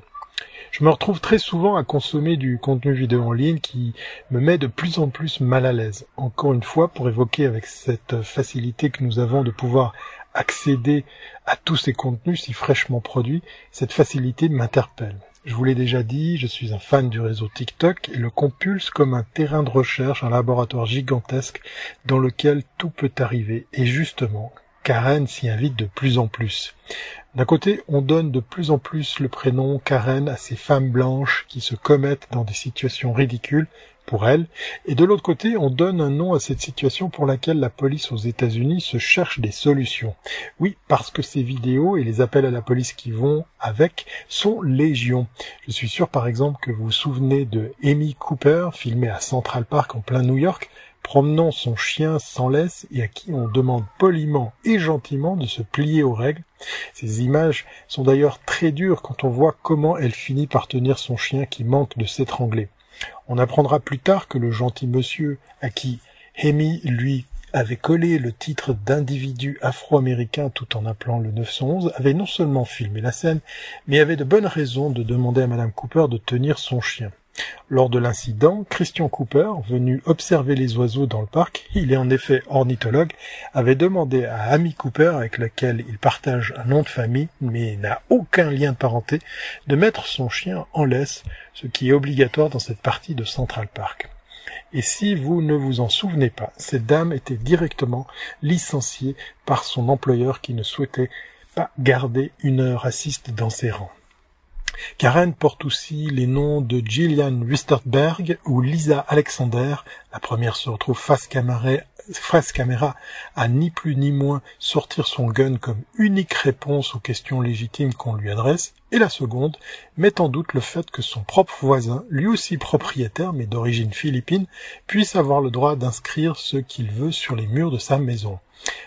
Je me retrouve très souvent à consommer du contenu vidéo en ligne qui me met de plus en plus mal à l'aise. Encore une fois, pour évoquer avec cette facilité que nous avons de pouvoir accéder à tous ces contenus si fraîchement produits, cette facilité m'interpelle. Je vous l'ai déjà dit, je suis un fan du réseau TikTok et le compulse comme un terrain de recherche, un laboratoire gigantesque dans lequel tout peut arriver. Et justement, Karen s'y invite de plus en plus. D'un côté, on donne de plus en plus le prénom Karen à ces femmes blanches qui se commettent dans des situations ridicules pour elle, et de l'autre côté, on donne un nom à cette situation pour laquelle la police aux États-Unis se cherche des solutions. Oui, parce que ces vidéos et les appels à la police qui vont avec sont légion. Je suis sûr par exemple que vous vous souvenez de Amy Cooper, filmée à Central Park en plein New York, promenant son chien sans laisse et à qui on demande poliment et gentiment de se plier aux règles. Ces images sont d'ailleurs très dures quand on voit comment elle finit par tenir son chien qui manque de s'étrangler. On apprendra plus tard que le gentil monsieur à qui Hemi lui avait collé le titre d'individu afro-américain tout en appelant le 911, avait non seulement filmé la scène, mais avait de bonnes raisons de demander à madame Cooper de tenir son chien. Lors de l'incident, Christian Cooper, venu observer les oiseaux dans le parc, il est en effet ornithologue, avait demandé à Amy Cooper, avec laquelle il partage un nom de famille, mais n'a aucun lien de parenté, de mettre son chien en laisse, ce qui est obligatoire dans cette partie de Central Park. Et si vous ne vous en souvenez pas, cette dame était directement licenciée par son employeur qui ne souhaitait pas garder une raciste dans ses rangs. Karen porte aussi les noms de Gillian Wisterberg ou Lisa Alexander. La première se retrouve face caméra, face caméra à ni plus ni moins sortir son gun comme unique réponse aux questions légitimes qu'on lui adresse. Et la seconde met en doute le fait que son propre voisin, lui aussi propriétaire mais d'origine philippine, puisse avoir le droit d'inscrire ce qu'il veut sur les murs de sa maison.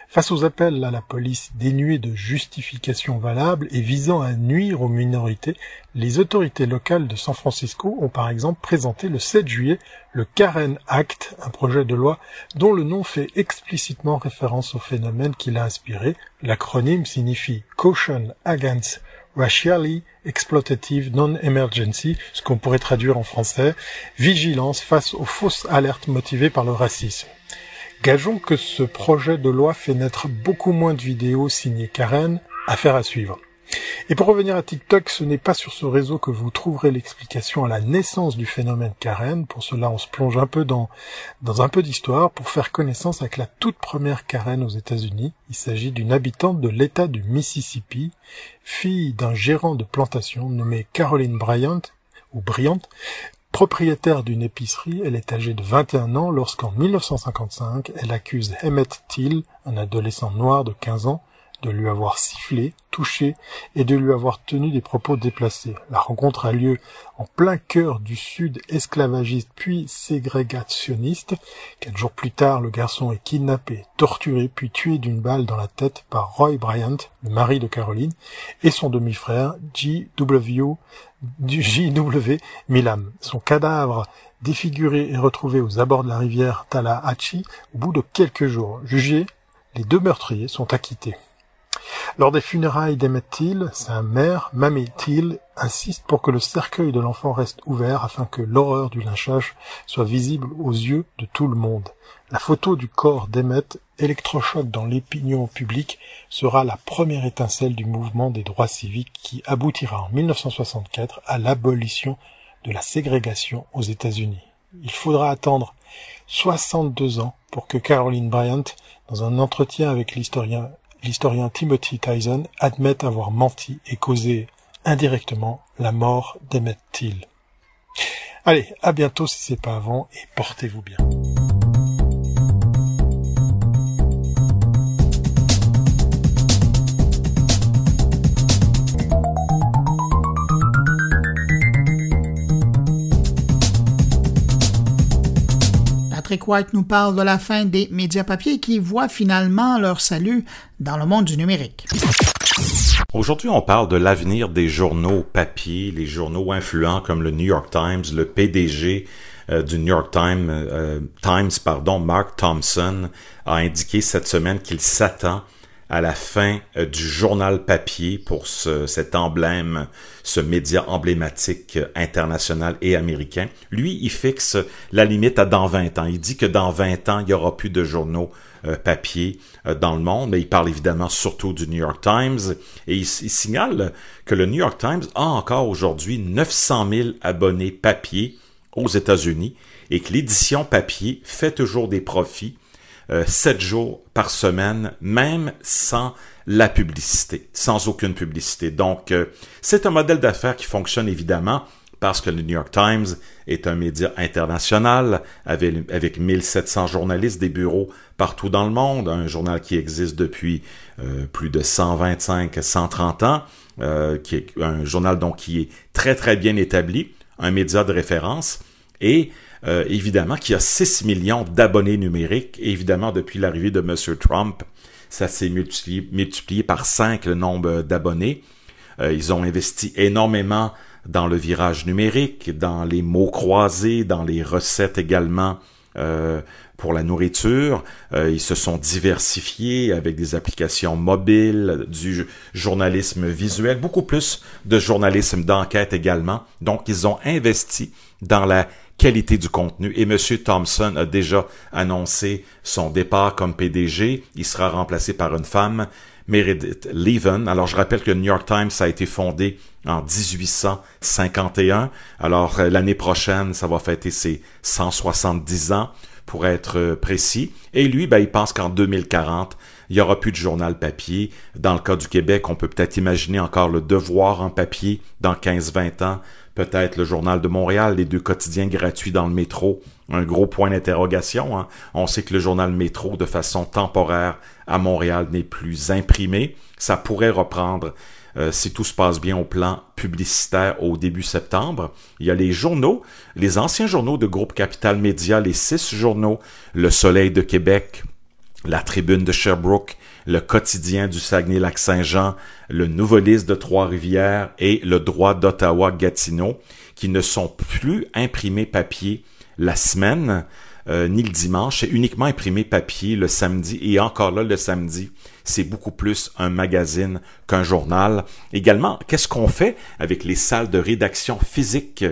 Face aux appels à la police dénués de justification valable et visant à nuire aux minorités, les autorités locales de San Francisco ont par exemple présenté le 7 juillet le Karen Act, un projet de loi dont le nom fait explicitement référence au phénomène qui l'a inspiré. L'acronyme signifie Caution Against Racially Exploitative Non-Emergency, ce qu'on pourrait traduire en français, vigilance face aux fausses alertes motivées par le racisme. Gageons que ce projet de loi fait naître beaucoup moins de vidéos signées Karen, affaire à suivre. Et pour revenir à TikTok, ce n'est pas sur ce réseau que vous trouverez l'explication à la naissance du phénomène Karen. Pour cela, on se plonge un peu dans, un peu d'histoire pour faire connaissance avec la toute première Karen aux États-Unis. Il s'agit d'une habitante de l'État du Mississippi, fille d'un gérant de plantation nommé Caroline Bryant, ou Bryant, Propriétaire d'une épicerie, elle est âgée de 21 ans lorsqu'en 1955, elle accuse Emmett Till, un adolescent noir de 15 ans, de lui avoir sifflé, touché et de lui avoir tenu des propos déplacés. La rencontre a lieu en plein cœur du sud esclavagiste puis ségrégationniste. Quatre jours plus tard, le garçon est kidnappé, torturé puis tué d'une balle dans la tête par Roy Bryant, le mari de Caroline, et son demi-frère J.W. J.W. Milam. Son cadavre défiguré et retrouvé aux abords de la rivière Tallahatchie au bout de quelques jours. Jugés, les deux meurtriers sont acquittés. Lors des funérailles d'Emmett sa mère, Mamie Till, insiste pour que le cercueil de l'enfant reste ouvert afin que l'horreur du lynchage soit visible aux yeux de tout le monde. La photo du corps d'Emmett, électrochoc dans l'opinion publique, sera la première étincelle du mouvement des droits civiques qui aboutira en 1964 à l'abolition de la ségrégation aux États-Unis. Il faudra attendre 62 ans pour que Caroline Bryant, dans un entretien avec l'historien l'historien Timothy Tyson admette avoir menti et causé indirectement la mort d'Emmett Till. Allez, à bientôt si c'est pas avant et portez-vous bien. White nous parle de la fin des médias papiers qui voient finalement leur salut dans le monde du numérique. Aujourd'hui, on parle de l'avenir des journaux papier, les journaux influents comme le New York Times, le PDG euh, du New York Times, euh, Times, pardon, Mark Thompson, a indiqué cette semaine qu'il s'attend à la fin euh, du journal papier pour ce, cet emblème, ce média emblématique euh, international et américain. Lui, il fixe la limite à dans 20 ans. Il dit que dans 20 ans, il n'y aura plus de journaux euh, papier dans le monde, mais il parle évidemment surtout du New York Times et il, il signale que le New York Times a encore aujourd'hui 900 000 abonnés papier aux États-Unis et que l'édition papier fait toujours des profits euh, sept jours par semaine, même sans la publicité, sans aucune publicité. Donc, euh, c'est un modèle d'affaires qui fonctionne évidemment parce que le New York Times est un média international avec, avec 1700 journalistes, des bureaux partout dans le monde, un journal qui existe depuis euh, plus de 125, 130 ans, qui est un journal donc qui est très très bien établi, un média de référence et euh, évidemment, qui a 6 millions d'abonnés numériques. évidemment, depuis l'arrivée de M. Trump, ça s'est multiplié, par 5 le nombre d'abonnés. Euh, ils ont investi énormément dans le virage numérique, dans les mots croisés, dans les recettes également euh, pour la nourriture. ils se sont diversifiés avec des applications mobiles, du journalisme visuel, beaucoup plus de journalisme d'enquête également. Donc, ils ont investi dans la qualité du contenu. Et M. Thompson a déjà annoncé son départ comme PDG. Il sera remplacé par une femme, Meredith Leven. Alors, je rappelle que le New York Times a été fondé en 1851. Alors, euh, l'année prochaine, ça va fêter ses 170 ans, pour être euh, précis. Et lui, ben, il pense qu'en 2040, il y aura plus de journal papier. Dans le cas du Québec, on peut peut-être imaginer encore le devoir en papier dans 15-20 ans peut-être le Journal de Montréal, les deux quotidiens gratuits dans le métro, un gros point d'interrogation. Hein. On sait que le journal Métro, de façon temporaire à Montréal, n'est plus imprimé. Ça pourrait reprendre euh, si tout se passe bien au plan publicitaire au début septembre. Il y a les journaux, les anciens journaux de groupe Capital Média, les six journaux, Le Soleil de Québec, La Tribune de Sherbrooke, le quotidien du Saguenay-Lac-Saint-Jean, le Nouveau-Lys de Trois-Rivières et le droit d'Ottawa-Gatineau, qui ne sont plus imprimés papier la semaine, euh, ni le dimanche, c'est uniquement imprimé papier le samedi, et encore là, le samedi, c'est beaucoup plus un magazine qu'un journal. Également, qu'est-ce qu'on fait avec les salles de rédaction physiques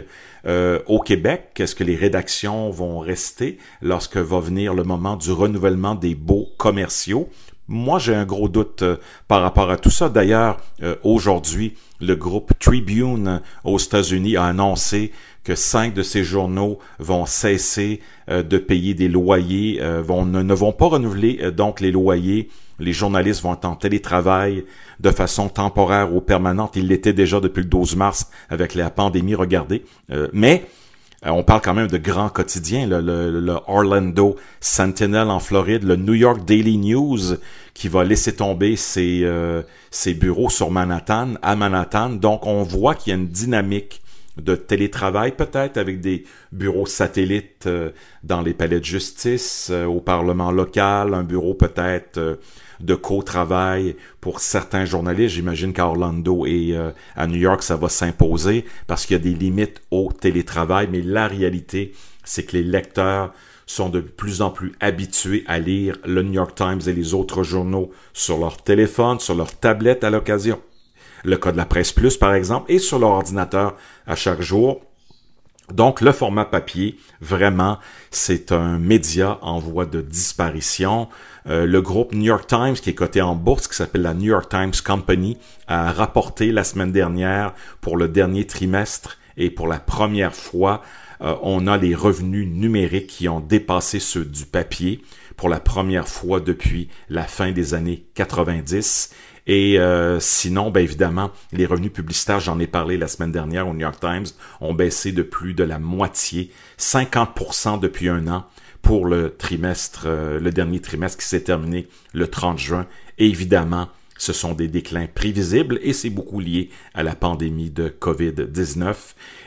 euh, au Québec? Est-ce que les rédactions vont rester lorsque va venir le moment du renouvellement des baux commerciaux? Moi, j'ai un gros doute euh, par rapport à tout ça. D'ailleurs, euh, aujourd'hui, le groupe Tribune euh, aux États-Unis a annoncé que cinq de ces journaux vont cesser de payer des loyers, vont, ne, vont pas renouveler donc les loyers. Les journalistes vont être en télétravail de façon temporaire ou permanente. Ils l'étaient déjà depuis le 12 mars avec la pandémie, regardez. mais Euh, on parle quand même de grands quotidiens, le, le, Orlando Sentinel en Floride, le New York Daily News qui va laisser tomber ses, euh, ses bureaux sur Manhattan, à Manhattan. Donc on voit qu'il y a une dynamique de télétravail peut-être avec des bureaux satellites euh, dans les palais de justice, au Parlement local, un bureau peut-être de co-travail pour certains journalistes. J'imagine qu'à Orlando et euh, à New York, ça va s'imposer parce qu'il y a des limites au télétravail. Mais la réalité, c'est que les lecteurs sont de plus en plus habitués à lire le New York Times et les autres journaux sur leur téléphone, sur leur tablette à l'occasion. Le cas de la presse plus, par exemple, et sur leur ordinateur à chaque jour. Donc, le format papier, vraiment, c'est un média en voie de disparition. Euh, le groupe New York Times, qui est coté en bourse, qui s'appelle la New York Times Company, a rapporté la semaine dernière pour le dernier trimestre et pour la première fois, euh, on a les revenus numériques qui ont dépassé ceux du papier pour la première fois depuis la fin des années 90. Et euh, sinon, ben évidemment, les revenus publicitaires, j'en ai parlé la semaine dernière au New York Times, ont baissé de plus de la moitié, 50% depuis un an pour le trimestre, euh, le dernier trimestre qui s'est terminé le 30 juin. Et évidemment, ce sont des déclins prévisibles et c'est beaucoup lié à la pandémie de COVID-19.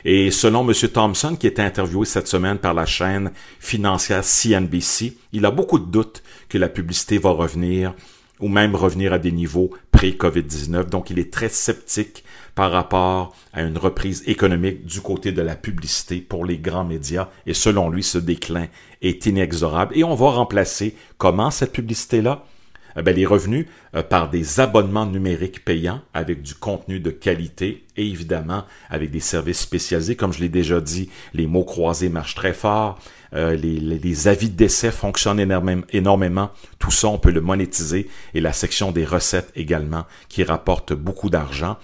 Et selon M. Thompson, qui était interviewé cette semaine par la chaîne financière CNBC, il a beaucoup de doutes que la publicité va revenir ou même revenir à des niveaux pré-COVID-19. Donc, il est très sceptique par rapport à une reprise économique du côté de la publicité pour les grands médias. Et selon lui, ce déclin est inexorable. Et on va remplacer comment cette publicité-là? Eh les revenus euh, par des abonnements numériques payants avec du contenu de qualité et évidemment avec des services spécialisés. Comme je l'ai déjà dit, les mots croisés marchent très fort. Euh, les, avis d'essai fonctionnent énormément. Tout ça, on peut le monétiser. Et la section des recettes également, qui rapporte beaucoup d'argent.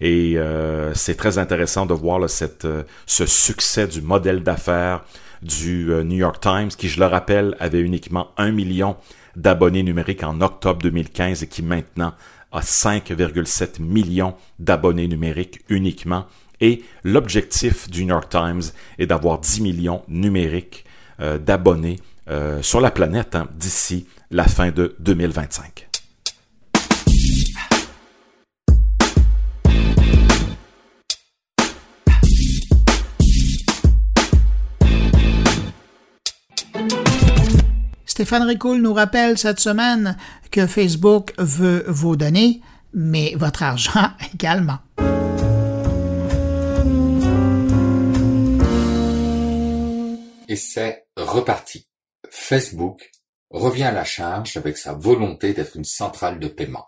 Et euh, c'est très intéressant de voir cette, ce succès du modèle d'affaires du New York Times, qui, je le rappelle, avait uniquement un million d'abonnés numériques en octobre 2015 et qui maintenant a 5,7 millions d'abonnés numériques uniquement. Et l'objectif du New York Times est d'avoir 10 millions numériques euh, d'abonnés euh, sur la planète hein, d'ici la fin de 2025. Stéphane Ricoul nous rappelle cette semaine que Facebook veut vos données, mais votre argent également. Et c'est reparti. Facebook revient à la charge avec sa volonté d'être une centrale de paiement.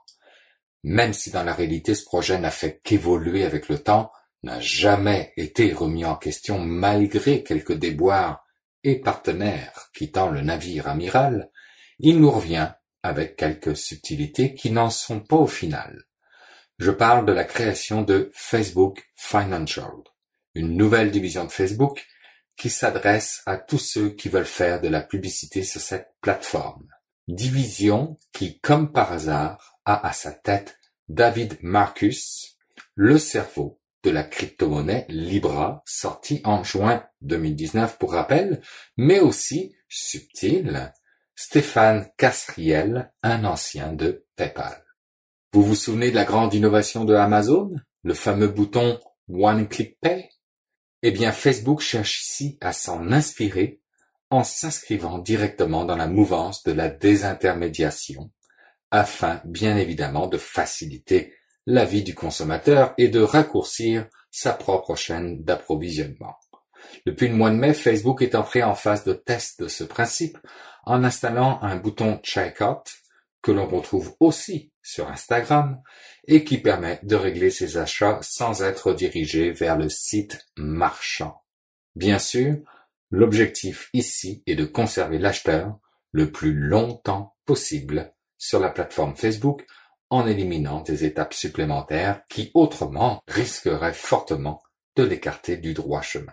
Même si dans la réalité ce projet n'a fait qu'évoluer avec le temps, n'a jamais été remis en question malgré quelques déboires et partenaires quittant le navire amiral, il nous revient avec quelques subtilités qui n'en sont pas au final. Je parle de la création de Facebook Financial, une nouvelle division de Facebook qui s'adresse à tous ceux qui veulent faire de la publicité sur cette plateforme. Division qui, comme par hasard, a à sa tête David Marcus, le cerveau de la crypto-monnaie Libra, sortie en juin 2019 pour rappel, mais aussi, subtil, Stéphane Casriel, un ancien de PayPal. Vous vous souvenez de la grande innovation de Amazon, le fameux bouton One Click Pay? Eh bien, Facebook cherche ici à s'en inspirer en s'inscrivant directement dans la mouvance de la désintermédiation, afin bien évidemment de faciliter la vie du consommateur et de raccourcir sa propre chaîne d'approvisionnement. Depuis le mois de mai, Facebook est entré en phase de test de ce principe en installant un bouton Checkout que l'on retrouve aussi sur Instagram et qui permet de régler ses achats sans être dirigé vers le site marchand. Bien sûr, l'objectif ici est de conserver l'acheteur le plus longtemps possible sur la plateforme Facebook en éliminant des étapes supplémentaires qui autrement risqueraient fortement de l'écarter du droit chemin.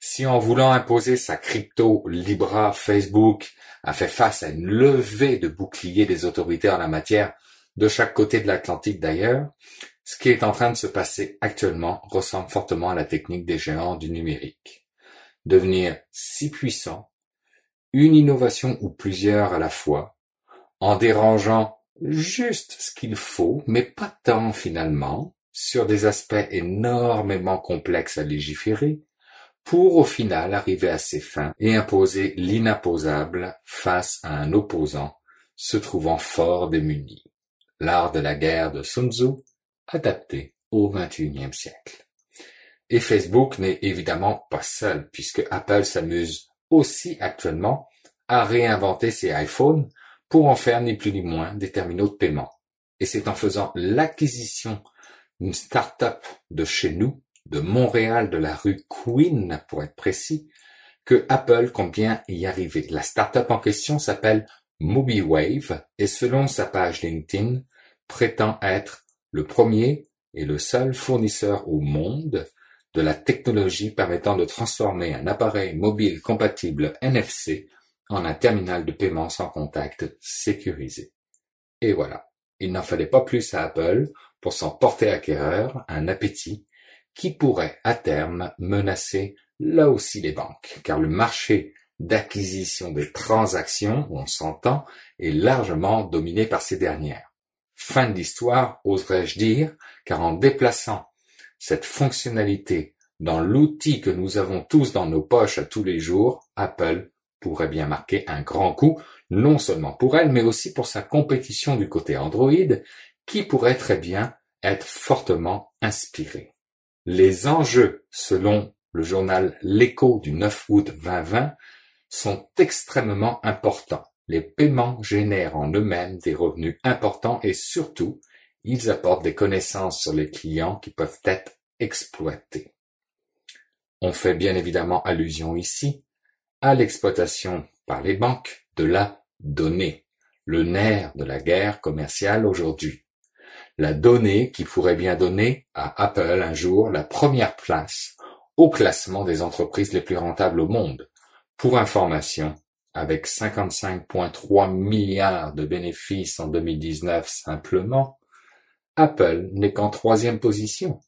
Si en voulant imposer sa crypto Libra, Facebook a fait face à une levée de boucliers des autorités en la matière de chaque côté de l'Atlantique d'ailleurs, ce qui est en train de se passer actuellement ressemble fortement à la technique des géants du numérique. devenir si puissant, une innovation ou plusieurs à la fois, en dérangeant juste ce qu'il faut, mais pas tant finalement, sur des aspects énormément complexes à légiférer, pour au final arriver à ses fins et imposer l'inimposable face à un opposant se trouvant fort démuni. L'art de la guerre de Sun Tzu, adapté au XXIe siècle. Et Facebook n'est évidemment pas seul, puisque Apple s'amuse aussi actuellement à réinventer ses iPhones pour en faire ni plus ni moins des terminaux de paiement. Et c'est en faisant l'acquisition d'une start-up de chez nous, de Montréal, de la rue Queen pour être précis, que Apple compte bien y arriver. La start-up en question s'appelle MobiWave et selon sa page LinkedIn, prétend être le premier et le seul fournisseur au monde de la technologie permettant de transformer un appareil mobile compatible NFC en un terminal de paiement sans contact sécurisé. Et voilà, il n'en fallait pas plus à Apple pour s'en porter acquéreur un appétit qui pourrait à terme menacer là aussi les banques, car le marché d'acquisition des transactions, on s'entend, est largement dominé par ces dernières. Fin de l'histoire, oserais-je dire, car en déplaçant cette fonctionnalité dans l'outil que nous avons tous dans nos poches à tous les jours, Apple pourrait bien marquer un grand coup, non seulement pour elle, mais aussi pour sa compétition du côté Android, qui pourrait très bien être fortement inspirée. Les enjeux, selon le journal L'écho du 9 août 2020, sont extrêmement importants. Les paiements génèrent en eux-mêmes des revenus importants et surtout, ils apportent des connaissances sur les clients qui peuvent être exploités. On fait bien évidemment allusion ici à l'exploitation par les banques de la donnée, le nerf de la guerre commerciale aujourd'hui. La donnée qui pourrait bien donner à Apple un jour la première place au classement des entreprises les plus rentables au monde. Pour information, avec 55,3 milliards de bénéfices en 2019 simplement, Apple n'est qu'en troisième position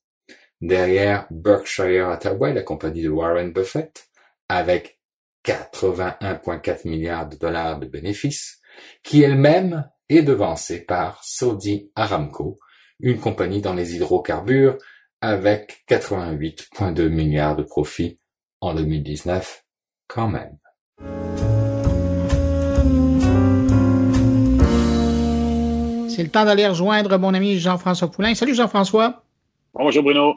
derrière Berkshire Hathaway, la compagnie de Warren Buffett, avec 81,4 milliards de dollars de bénéfices, qui elle-même est devancée par Saudi Aramco, une compagnie dans les hydrocarbures avec 88,2 milliards de profits en 2019 quand même. C'est le temps d'aller rejoindre mon ami Jean-François Poulain. Salut Jean-François. Bonjour Bruno.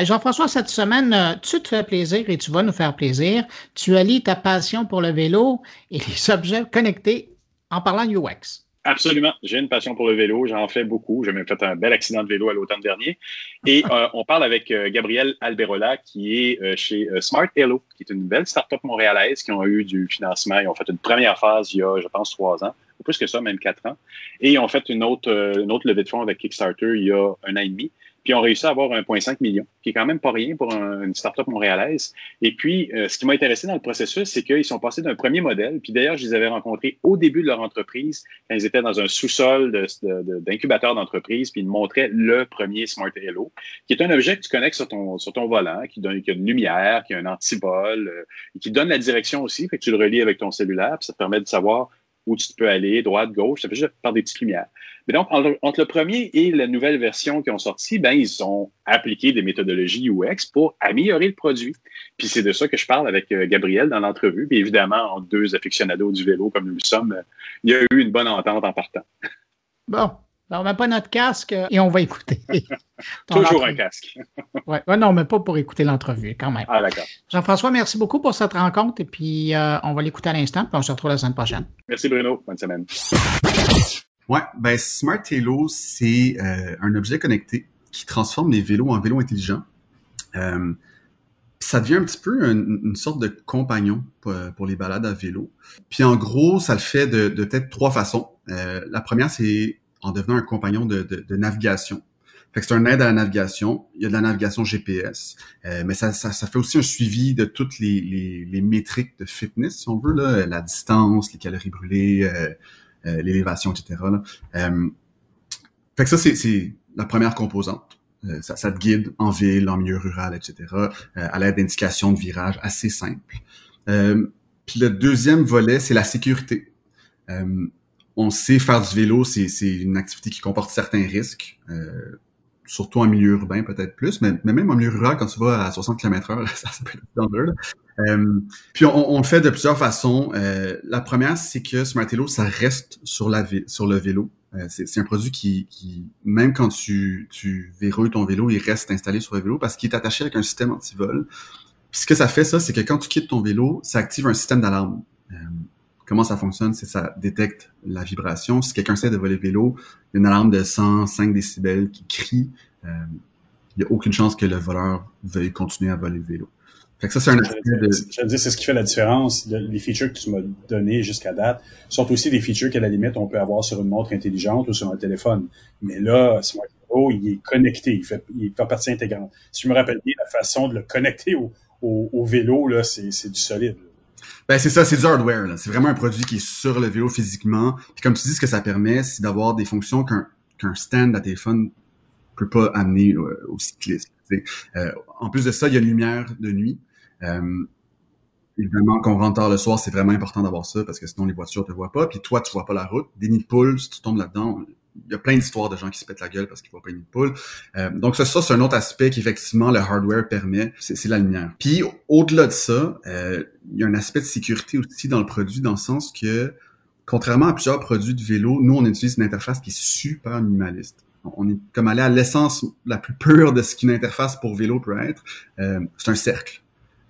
Jean-François, cette semaine, euh, tu te fais plaisir et tu vas nous faire plaisir. Tu allies ta passion pour le vélo et les objets connectés en parlant UX. Absolument. J'ai une passion pour le vélo. J'en fais beaucoup. J'ai même fait un bel accident de vélo à l'automne dernier. Et euh, on parle avec euh, Gabriel Alberola, qui est chez Smart Hello, qui est une belle start-up montréalaise qui ont eu du financement. Ils ont fait une première phase il y a, je pense, trois ans, ou plus que ça, même quatre ans. Et ils ont fait une autre, une autre levée de fonds avec Kickstarter il y a un an et demi. Puis on réussi à avoir 1,5 million, qui est quand même pas rien pour une start-up montréalaise. Et puis, euh, ce qui m'a intéressé dans le processus, c'est qu'ils sont passés d'un premier modèle. Puis d'ailleurs, je les avais rencontrés au début de leur entreprise, quand ils étaient dans un sous-sol d'incubateur d'entreprise, puis ils montraient le premier Smart Hello, qui est un objet que tu connectes sur ton, sur ton volant, qui, donne, qui a une lumière, qui a un antivol, euh, et qui donne la direction aussi. Fait que tu le relis avec ton cellulaire, puis ça te permet de savoir où tu peux aller, droite, gauche, ça fait juste par des petites lumières. Mais donc, entre le premier et la nouvelle version qui ont sorti, ben, ils ont appliqué des méthodologies UX pour améliorer le produit. Puis c'est de ça que je parle avec euh, Gabriel dans l'entrevue. Puis évidemment, en deux aficionados du vélo comme nous sommes, euh, il y a eu une bonne entente en partant. Bon, on met pas notre casque et on va écouter. Toujours un casque. Oui, ouais, non, mais pas pour écouter l'entrevue, quand même. Ah, d'accord. Jean-François, merci beaucoup pour cette rencontre et puis euh, on va l'écouter à l'instant, puis on se retrouve la semaine prochaine. Merci Bruno. Bonne semaine. Ouais, ben Smart Halo, c'est euh, un objet connecté qui transforme les vélos en vélos intelligents. Euh, ça devient un petit peu une, sorte de compagnon pour, les balades à vélo. Puis en gros, ça le fait de, de peut-être trois façons. la première, c'est en devenant un compagnon de, de, navigation. Fait que c'est un aide à la navigation. Il y a de la navigation GPS, euh, mais ça, ça, ça, fait aussi un suivi de toutes les, les, les, métriques de fitness, si on veut, là, la distance, les calories brûlées, euh, euh l'élévation, etc. Là. Euh, fait que ça, c'est la première composante. ça, ça, te guide en ville, en milieu rural, etc. à l'aide d'indications de virage assez simples. puis le deuxième volet, c'est la sécurité. On sait faire du vélo, c'est une activité qui comporte certains risques surtout en milieu urbain peut-être plus, mais, même en milieu rural, quand tu vas à 60 km heure, ça, ça peut être dangereux. Euh, puis on, le fait de plusieurs façons. Euh, la première, c'est que Smartello, ça reste sur, le vélo. Euh, c'est un produit qui, qui, même quand tu, tu verrouilles ton vélo, il reste installé sur le vélo parce qu'il est attaché avec un système anti-vol. Puis ce que ça fait, ça, c'est que quand tu quittes ton vélo, ça active un système d'alarme. Comment ça fonctionne, c'est ça détecte la vibration. Si quelqu'un essaie de voler le vélo, il y a une alarme de 105 décibels qui crie. Euh, il n'y a aucune chance que le voleur veuille continuer à voler le vélo. Fait que ça, c'est un aspect de... Je veux dire, c'est ce qui fait la différence. Les features que tu m'as données jusqu'à date sont aussi des features qu'à la limite, on peut avoir sur une montre intelligente ou sur un téléphone. Mais là, Smart Hero, il est connecté. Il fait, il fait partie intégrante. Si je me rappelle bien, la façon de le connecter au, au, au vélo, là, c'est du solide. Ben c'est ça, c'est du hardware. C'est vraiment un produit qui est sur le vélo physiquement. Puis comme tu dis, ce que ça permet, c'est d'avoir des fonctions qu'un qu'un stand à téléphone peut pas amener euh, au cycliste. Euh, en plus de ça, il y a lumière de nuit. Euh, évidemment, quand on rentre tard le soir, c'est vraiment important d'avoir ça parce que sinon les voitures te voient pas. Puis toi, tu vois pas la route. Des nids de poules, si tu tombes là-dedans, il y a plein d'histoires de gens qui se pètent la gueule parce qu'ils voient pas une poule. Euh, donc ça, ça c'est un autre aspect qu'effectivement le hardware permet, c'est la lumière. Puis au-delà de ça, euh, il y a un aspect de sécurité aussi dans le produit, dans le sens que contrairement à plusieurs produits de vélo, nous on utilise une interface qui est super minimaliste. On est comme allé à l'essence la plus pure de ce qu'une interface pour vélo peut être. Euh, c'est un cercle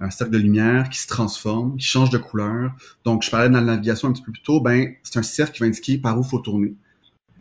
un cercle de lumière qui se transforme, qui change de couleur. Donc, je parlais de la navigation un petit peu plus tôt, ben, c'est un cercle qui va indiquer par où faut tourner.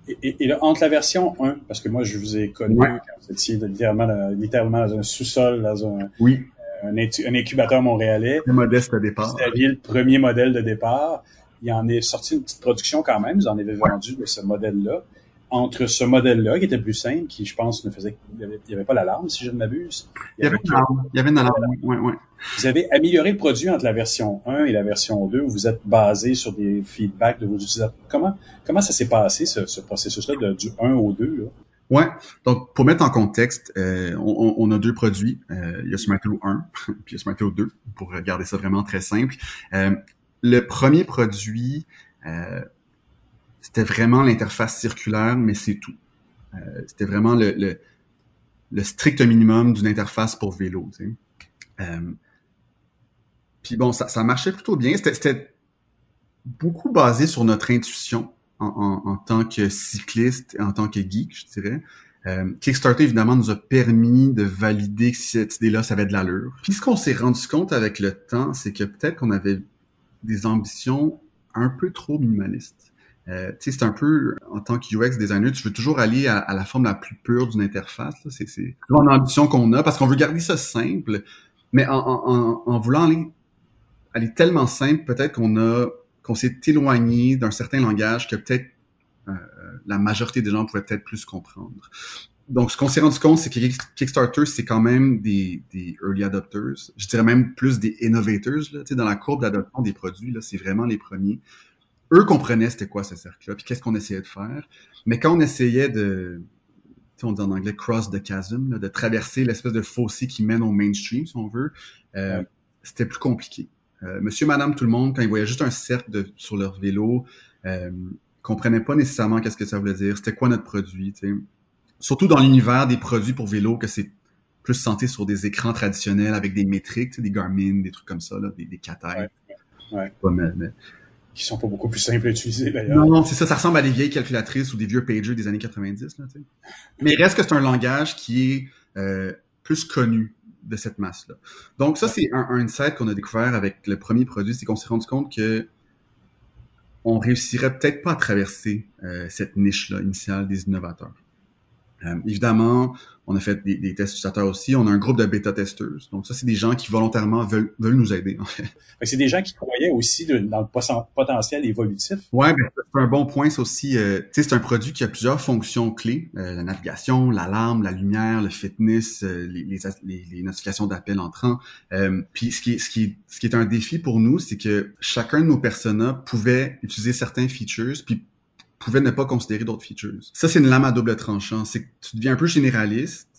Et, et, là, entre la version 1, parce que moi, je vous ai connu quand vous étiez littéralement, littéralement dans un sous-sol, dans un, oui. un, un, incubateur montréalais. Le modeste départ. Vous aviez le premier modèle de départ. Il en est sorti une petite production quand même. Vous en avez vendu de ce modèle-là entre ce modèle-là, qui était plus simple, qui, je pense, ne faisait, il n'y avait, pas l'alarme, si je ne m'abuse. Il y avait une alarme. Il y avait une alarme, oui, oui. Vous avez amélioré le produit entre la version 1 et la version 2. Vous êtes basé sur des feedbacks de vos utilisateurs. Comment, comment ça s'est passé, ce, ce processus-là, du 1 au 2, là? Ouais. Donc, pour mettre en contexte, euh, on, on, a deux produits. Euh, il y a Smartlo 1 puis il y a Smartlo 2, pour garder ça vraiment très simple. Euh, le premier produit, euh, c'était vraiment l'interface circulaire, mais c'est tout. Euh, c'était vraiment le, le, le, strict minimum d'une interface pour vélo. Tu sais. Euh, puis bon, ça, ça marchait plutôt bien. C'était beaucoup basé sur notre intuition en, en, en, tant que cycliste en tant que geek, je dirais. Euh, Kickstarter, évidemment, nous a permis de valider que cette idée-là, ça avait de l'allure. Puis ce qu'on s'est rendu compte avec le temps, c'est que peut-être qu'on avait des ambitions un peu trop minimalistes. Euh, c'est un peu, en tant que UX designer, tu veux toujours aller à, la forme la plus pure d'une interface. C'est une ambition qu'on a parce qu'on veut garder ça simple, mais en, en, en voulant aller, aller, tellement simple, peut-être qu'on a qu'on s'est éloigné d'un certain langage que peut-être euh, la majorité des gens pouvaient peut-être plus comprendre. Donc, ce qu'on s'est rendu compte, c'est que Kickstarter, c'est quand même des, des, early adopters. Je dirais même plus des innovators. Là, dans la courbe d'adoption des produits, c'est vraiment les premiers eux comprenaient c'était quoi ce cercle-là, puis qu'est-ce qu'on essayait de faire. Mais quand on essayait de, on dit en anglais cross the chasm, de traverser l'espèce de fossé qui mène au mainstream, si on veut, euh, c'était plus compliqué. Euh, monsieur, madame, tout le monde, quand ils voyaient juste un cercle de, sur leur vélo, euh, comprenaient pas nécessairement qu'est-ce que ça voulait dire, c'était quoi notre produit, sais. Surtout dans l'univers des produits pour vélo, que c'est plus santé sur des écrans traditionnels avec des métriques, des Garmin, des trucs comme ça, là, des, des Ouais. Ouais. mais, qui sont pas beaucoup plus simples à utiliser d'ailleurs. Non, non, c'est ça, ça ressemble à des vieilles calculatrices ou des vieux pagers des années 90. Là, Mais il reste que c'est un langage qui est euh, plus connu de cette masse-là. Donc ça, c'est un, un insight qu'on a découvert avec le premier produit, c'est qu'on s'est rendu compte que on réussirait peut-être pas à traverser euh, cette niche-là initiale des innovateurs. Euh, évidemment, on a fait des, des, tests utilisateurs aussi. On a un groupe de bêta-testeurs. Donc ça, c'est des gens qui volontairement veulent, veulent nous aider. En fait. C'est des gens qui croyaient aussi de, dans le potentiel évolutif. Ouais, ben, c'est un bon point. C'est aussi, euh, c'est un produit qui a plusieurs fonctions clés euh, la navigation, l'alarme, la lumière, le fitness, euh, les, les, les, notifications d'appel entrant. Euh, puis ce qui, ce qui, ce qui est un défi pour nous, c'est que chacun de nos personas pouvait utiliser certains features, puis pouvait ne pas considérer d'autres features. Ça, c'est une lame à double tranchant. C'est que tu deviens un peu généraliste,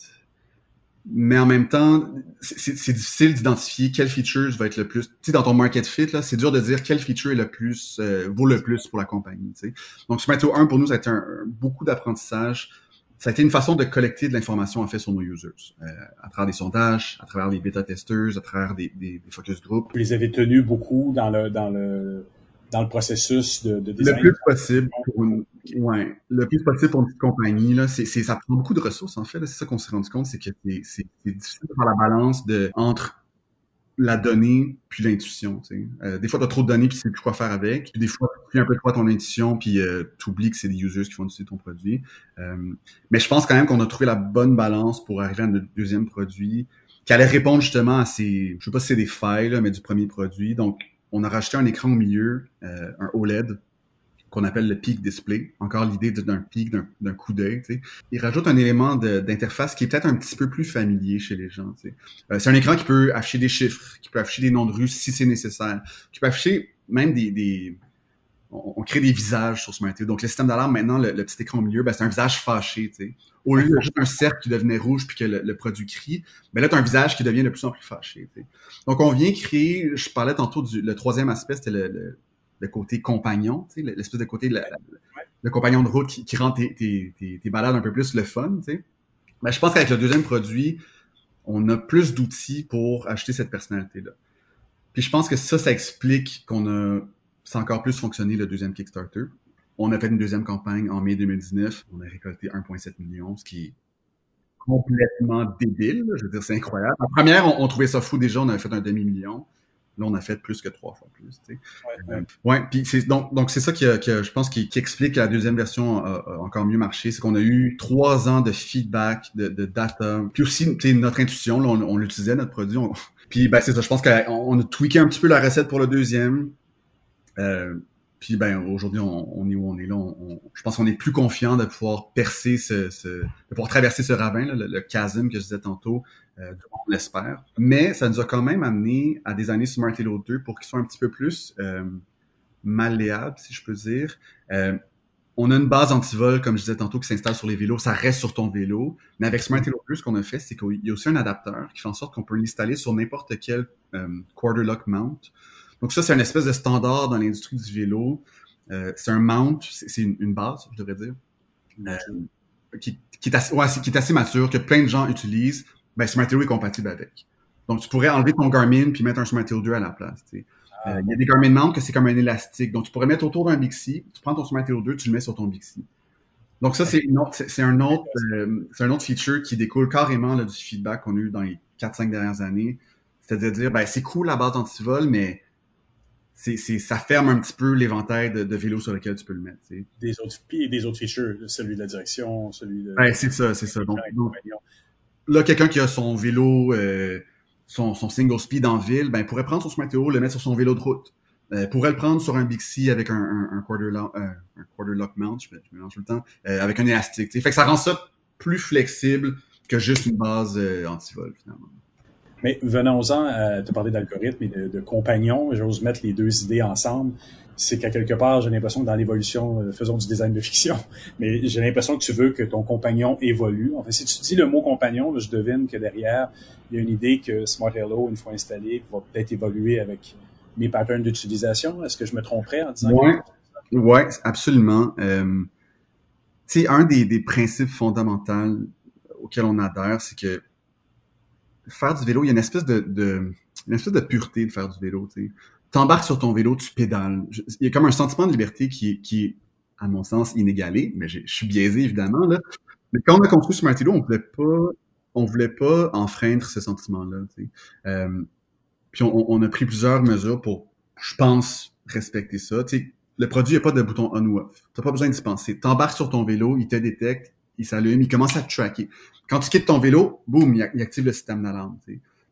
mais en même temps, c'est difficile d'identifier quel feature va être le plus. Tu sais, dans ton market fit, là, c'est dur de dire quel feature est le plus euh, vaut le plus pour la compagnie. Tu sais. Donc, Smarto 1 pour nous, ça a été un, beaucoup d'apprentissage. Ça a été une façon de collecter de l'information en fait sur nos users, euh, à travers des sondages, à travers des bêta testers, à travers des, des, focus groups. Vous les avez tenus beaucoup dans le dans le dans le processus de, de design. Le plus possible pour une, ouais, le plus possible pour une petite compagnie, là, c'est, ça prend beaucoup de ressources, en fait. C'est ça qu'on s'est rendu compte, c'est que c'est, difficile de faire la balance de, entre la donnée puis l'intuition. Euh, des fois, tu as trop de données puis tu sais plus quoi faire avec. Puis des fois, tu un peu trop ton intuition puis euh, tu oublies que c'est des users qui vont utiliser ton produit. Euh, mais je pense quand même qu'on a trouvé la bonne balance pour arriver à notre deuxième produit qui allait répondre justement à ces, je sais pas si c'est des failles, là, mais du premier produit. Donc, on a rajouté un écran au milieu, euh, un OLED, qu'on appelle le peak display. Encore l'idée d'un peak, d'un coup d'œil. Il rajoute un élément d'interface qui est peut-être un petit peu plus familier chez les gens. Euh, c'est un écran qui peut afficher des chiffres, qui peut afficher des noms de rues si c'est nécessaire, qui peut afficher même des on, crée des visages sur Smart TV. Donc, le système d'alarme, maintenant, le, petit écran au milieu, ben, c'est un visage fâché. Au lieu de juste un cercle qui devenait rouge puis que le, produit crie, ben là, tu as un visage qui devient de plus en plus fâché. Donc, on vient créer, je parlais tantôt du le troisième aspect, c'était le, le, côté compagnon, l'espèce de côté, le, compagnon de route qui, qui rend tes, tes, tes, balades un peu plus le fun. sais. Ben, je pense qu'avec le deuxième produit, on a plus d'outils pour acheter cette personnalité-là. Puis je pense que ça, ça explique qu'on a c'est encore plus fonctionné le deuxième Kickstarter. On a fait une deuxième campagne en mai 2019. On a récolté 1,7 million, ce qui est complètement débile. Je veux dire, c'est incroyable. La première, on, trouvait ça fou déjà. On avait fait un demi-million. Là, on a fait plus que trois fois plus. Tu sais. Ouais, euh, puis c'est donc donc c'est ça qui, je pense qui, explique que la deuxième version a, encore mieux marché, c'est qu'on a eu trois ans de feedback, de, data, puis aussi notre intuition, là, on, l'utilisait notre produit. puis ben c'est ça, je pense qu'on a tweaké un petit peu la recette pour le deuxième. Euh, puis ben aujourd'hui, on, on, est où on est là. On, je pense qu'on est plus confiant de pouvoir percer ce, ce de pouvoir traverser ce ravin, là, le, le, chasm que je disais tantôt, euh, on l'espère. Mais ça nous a quand même amené à des années sur Martello 2 pour qu'ils soient un petit peu plus euh, malléables, si je peux dire. Euh, on a une base anti-vol, comme je disais tantôt, qui s'installe sur les vélos. Ça reste sur ton vélo. Mais avec Smart Halo 2, ce qu'on a fait, c'est qu'il y a aussi un adapteur qui fait en sorte qu'on peut l'installer sur n'importe quel euh, quarter lock mount. Donc ça, c'est une espèce de standard dans l'industrie du vélo. Euh, c'est un mount, c'est une, base, je devrais dire, euh, qui, qui, est assez, ouais, qui est assez mature, que plein de gens utilisent. Ben, Smart est compatible avec. Donc, tu pourrais enlever ton Garmin puis mettre un Smart 2 à la place. Ah, euh, il y a des Garmin Mount que c'est comme un élastique. Donc, tu pourrais mettre autour d'un Bixi, tu prends ton Smart 2, tu le mets sur ton Bixi. Donc, ça, c'est c'est un autre, c'est un autre feature qui découle carrément là, du feedback qu'on a eu dans les 4-5 dernières années. C'est-à-dire dire, ben, c'est cool la base anti-vol, mais c'est, ça ferme un petit peu l'éventail de, de vélos sur lequel tu peux le mettre. Des autres et des autres features, celui de la direction, celui de. Ouais, c'est ça, c'est ça. Donc, là, quelqu'un qui a son vélo, euh, son, son, single speed en ville, ben pourrait prendre son Smart le mettre sur son vélo de route. Euh, pourrait le prendre sur un Bixi avec un, un, un quarter, lock, euh, un quarter lock mount, je, je mélange tout le temps, euh, avec un élastique. Fait que ça rend ça plus flexible que juste une base euh, anti-vol finalement. Mais venons-en à te parler d'algorithme et de, de compagnons. J'ose mettre les deux idées ensemble. C'est qu'à quelque part, j'ai l'impression que dans l'évolution, euh, faisons du design de fiction, mais j'ai l'impression que tu veux que ton compagnon évolue. En fait, si tu dis le mot compagnon, je devine que derrière, il y a une idée que Smart Hello, une fois installé, va peut-être évoluer avec mes patterns d'utilisation. Est-ce que je me tromperais en disant ouais. Que... Ouais, absolument. Euh, tu sais, un des, des principes fondamentaux auxquels on adhère, c'est que faire du vélo, il y a une espèce de, de une espèce de pureté de faire du vélo. Tu embarques sur ton vélo, tu pédales. Il y a comme un sentiment de liberté qui qui est à mon sens, inégalé, mais je suis biaisé évidemment. Là. Mais quand on a construit ce Martello, on voulait pas, on voulait pas enfreindre ce sentiment-là. Euh, puis on, on, a pris plusieurs mesures pour, je pense, respecter ça. le produit n'a pas de bouton on ou off. T'as pas besoin d'y penser. T'embarques sur ton vélo, il te détecte, il s'allume, il commence à tracker. Quand tu quittes ton vélo, boum, il, active le système d'alarme.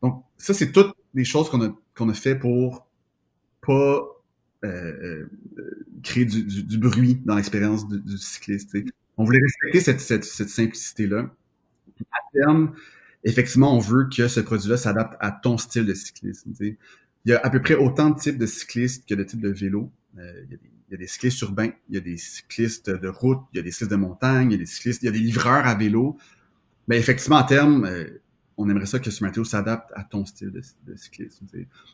Donc, ça, c'est toutes des choses qu'on a, qu'on a fait pour pas euh, euh, créer du, du, bruit dans l'expérience du, du, cycliste. On voulait respecter cette, cette, cette simplicité-là. À terme, effectivement, on veut que ce produit-là s'adapte à ton style de cyclisme. Il y a à peu près autant de types de cyclistes que de types de vélos. Euh, il, y a des, il, y a des, cyclistes urbains, il y a des cyclistes de route, il y a des cyclistes de montagne, il y a des cyclistes, il y a des livreurs à vélo. Mais effectivement, à terme, euh, on aimerait ça que Smart Halo s'adapte à ton style de, de cyclisme.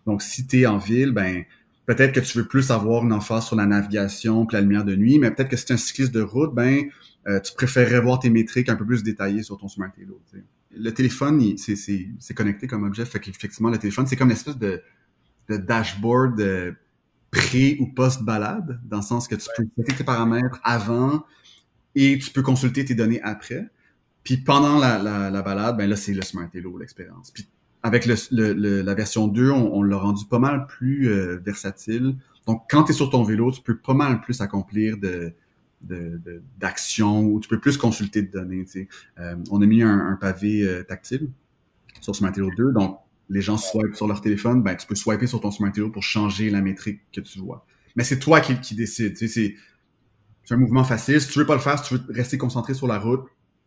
Donc, si tu es en ville, ben peut-être que tu veux plus avoir une emphase sur la navigation puis la lumière de nuit, mais peut-être que si tu es un cycliste de route, ben euh, tu préférerais voir tes métriques un peu plus détaillées sur ton Smart. Le téléphone, c'est connecté comme objet, fait qu'effectivement, le téléphone, c'est comme une espèce de, de dashboard euh, pré- ou post-balade, dans le sens que tu peux setter tes paramètres avant et tu peux consulter tes données après. Puis pendant la, la, la balade, ben là, c'est le Smart Halo, l'expérience. Puis avec le, le, la version 2, on, l'a rendu pas mal plus euh, versatile. Donc, quand tu es sur ton vélo, tu peux pas mal plus accomplir de d'actions de, où tu peux plus consulter de données. Euh, on a mis un, pavé euh, tactile sur Smart Halo 2. Donc, les gens swipent sur leur téléphone, ben, tu peux swiper sur ton Smart pour changer la métrique que tu vois. Mais c'est toi qui, qui décide. Tu sais, c'est un mouvement facile. Si tu veux pas le faire, si tu veux rester concentré sur la route,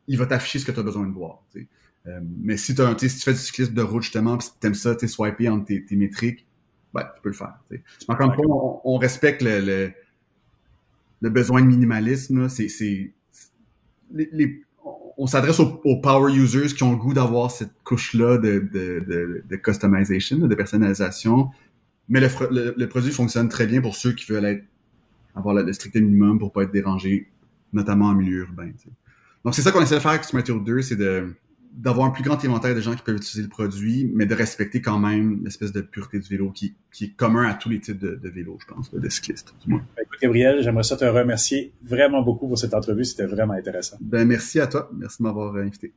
il va t'afficher ce que tu as besoin de voir. Tu sais. Euh, mais si, as, si tu fais du cyclisme de route, justement, puis si tu aimes ça, tu swiper entre tes, tes, métriques, ben, tu peux le faire. Tu sais. Encore une fois, on, on, respecte le, le, le, besoin de minimalisme. C'est, les, les, on s'adresse aux, power users qui ont le goût d'avoir cette couche-là de, de, de, de, customization, de personnalisation. Mais le, le, produit fonctionne très bien pour ceux qui veulent être, avoir le, strict minimum pour pas être dérangés, notamment en milieu urbain. Donc, c'est ça qu'on essaie de faire avec Hero 2, c'est de d'avoir un plus grand éventail de gens qui peuvent utiliser le produit, mais de respecter quand même l'espèce de pureté du vélo qui, qui est commun à tous les types de, de vélos, je pense, de cyclistes. Du moins. Écoute, Gabriel, j'aimerais ça te remercier vraiment beaucoup pour cette entrevue. C'était vraiment intéressant. Ben, merci à toi. Merci de m'avoir invité.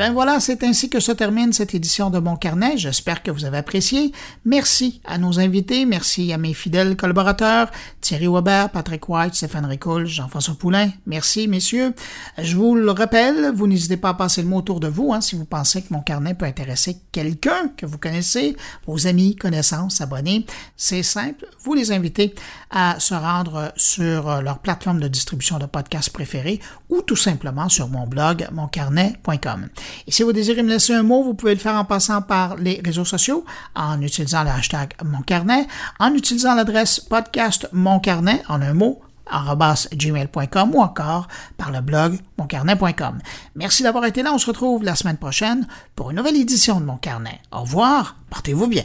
Ben voilà, c'est ainsi que se termine cette édition de Mon Carnet. J'espère que vous avez apprécié. Merci à nos invités, merci à mes fidèles collaborateurs, Thierry Weber, Patrick White, Stéphane Ricoul, Jean-François Poulain. Merci, messieurs. Je vous le rappelle, vous n'hésitez pas à passer le mot autour de vous hein, si vous pensez que Mon Carnet peut intéresser quelqu'un que vous connaissez, vos amis, connaissances, abonnés. C'est simple, vous les invitez à se rendre sur leur plateforme de distribution de podcasts préférée ou tout simplement sur mon blog moncarnet.com. Et si vous désirez me laisser un mot, vous pouvez le faire en passant par les réseaux sociaux, en utilisant le hashtag moncarnet, en utilisant l'adresse podcast moncarnet en un mot gmail.com ou encore par le blog moncarnet.com. Merci d'avoir été là. On se retrouve la semaine prochaine pour une nouvelle édition de Mon Carnet. Au revoir. Portez-vous bien.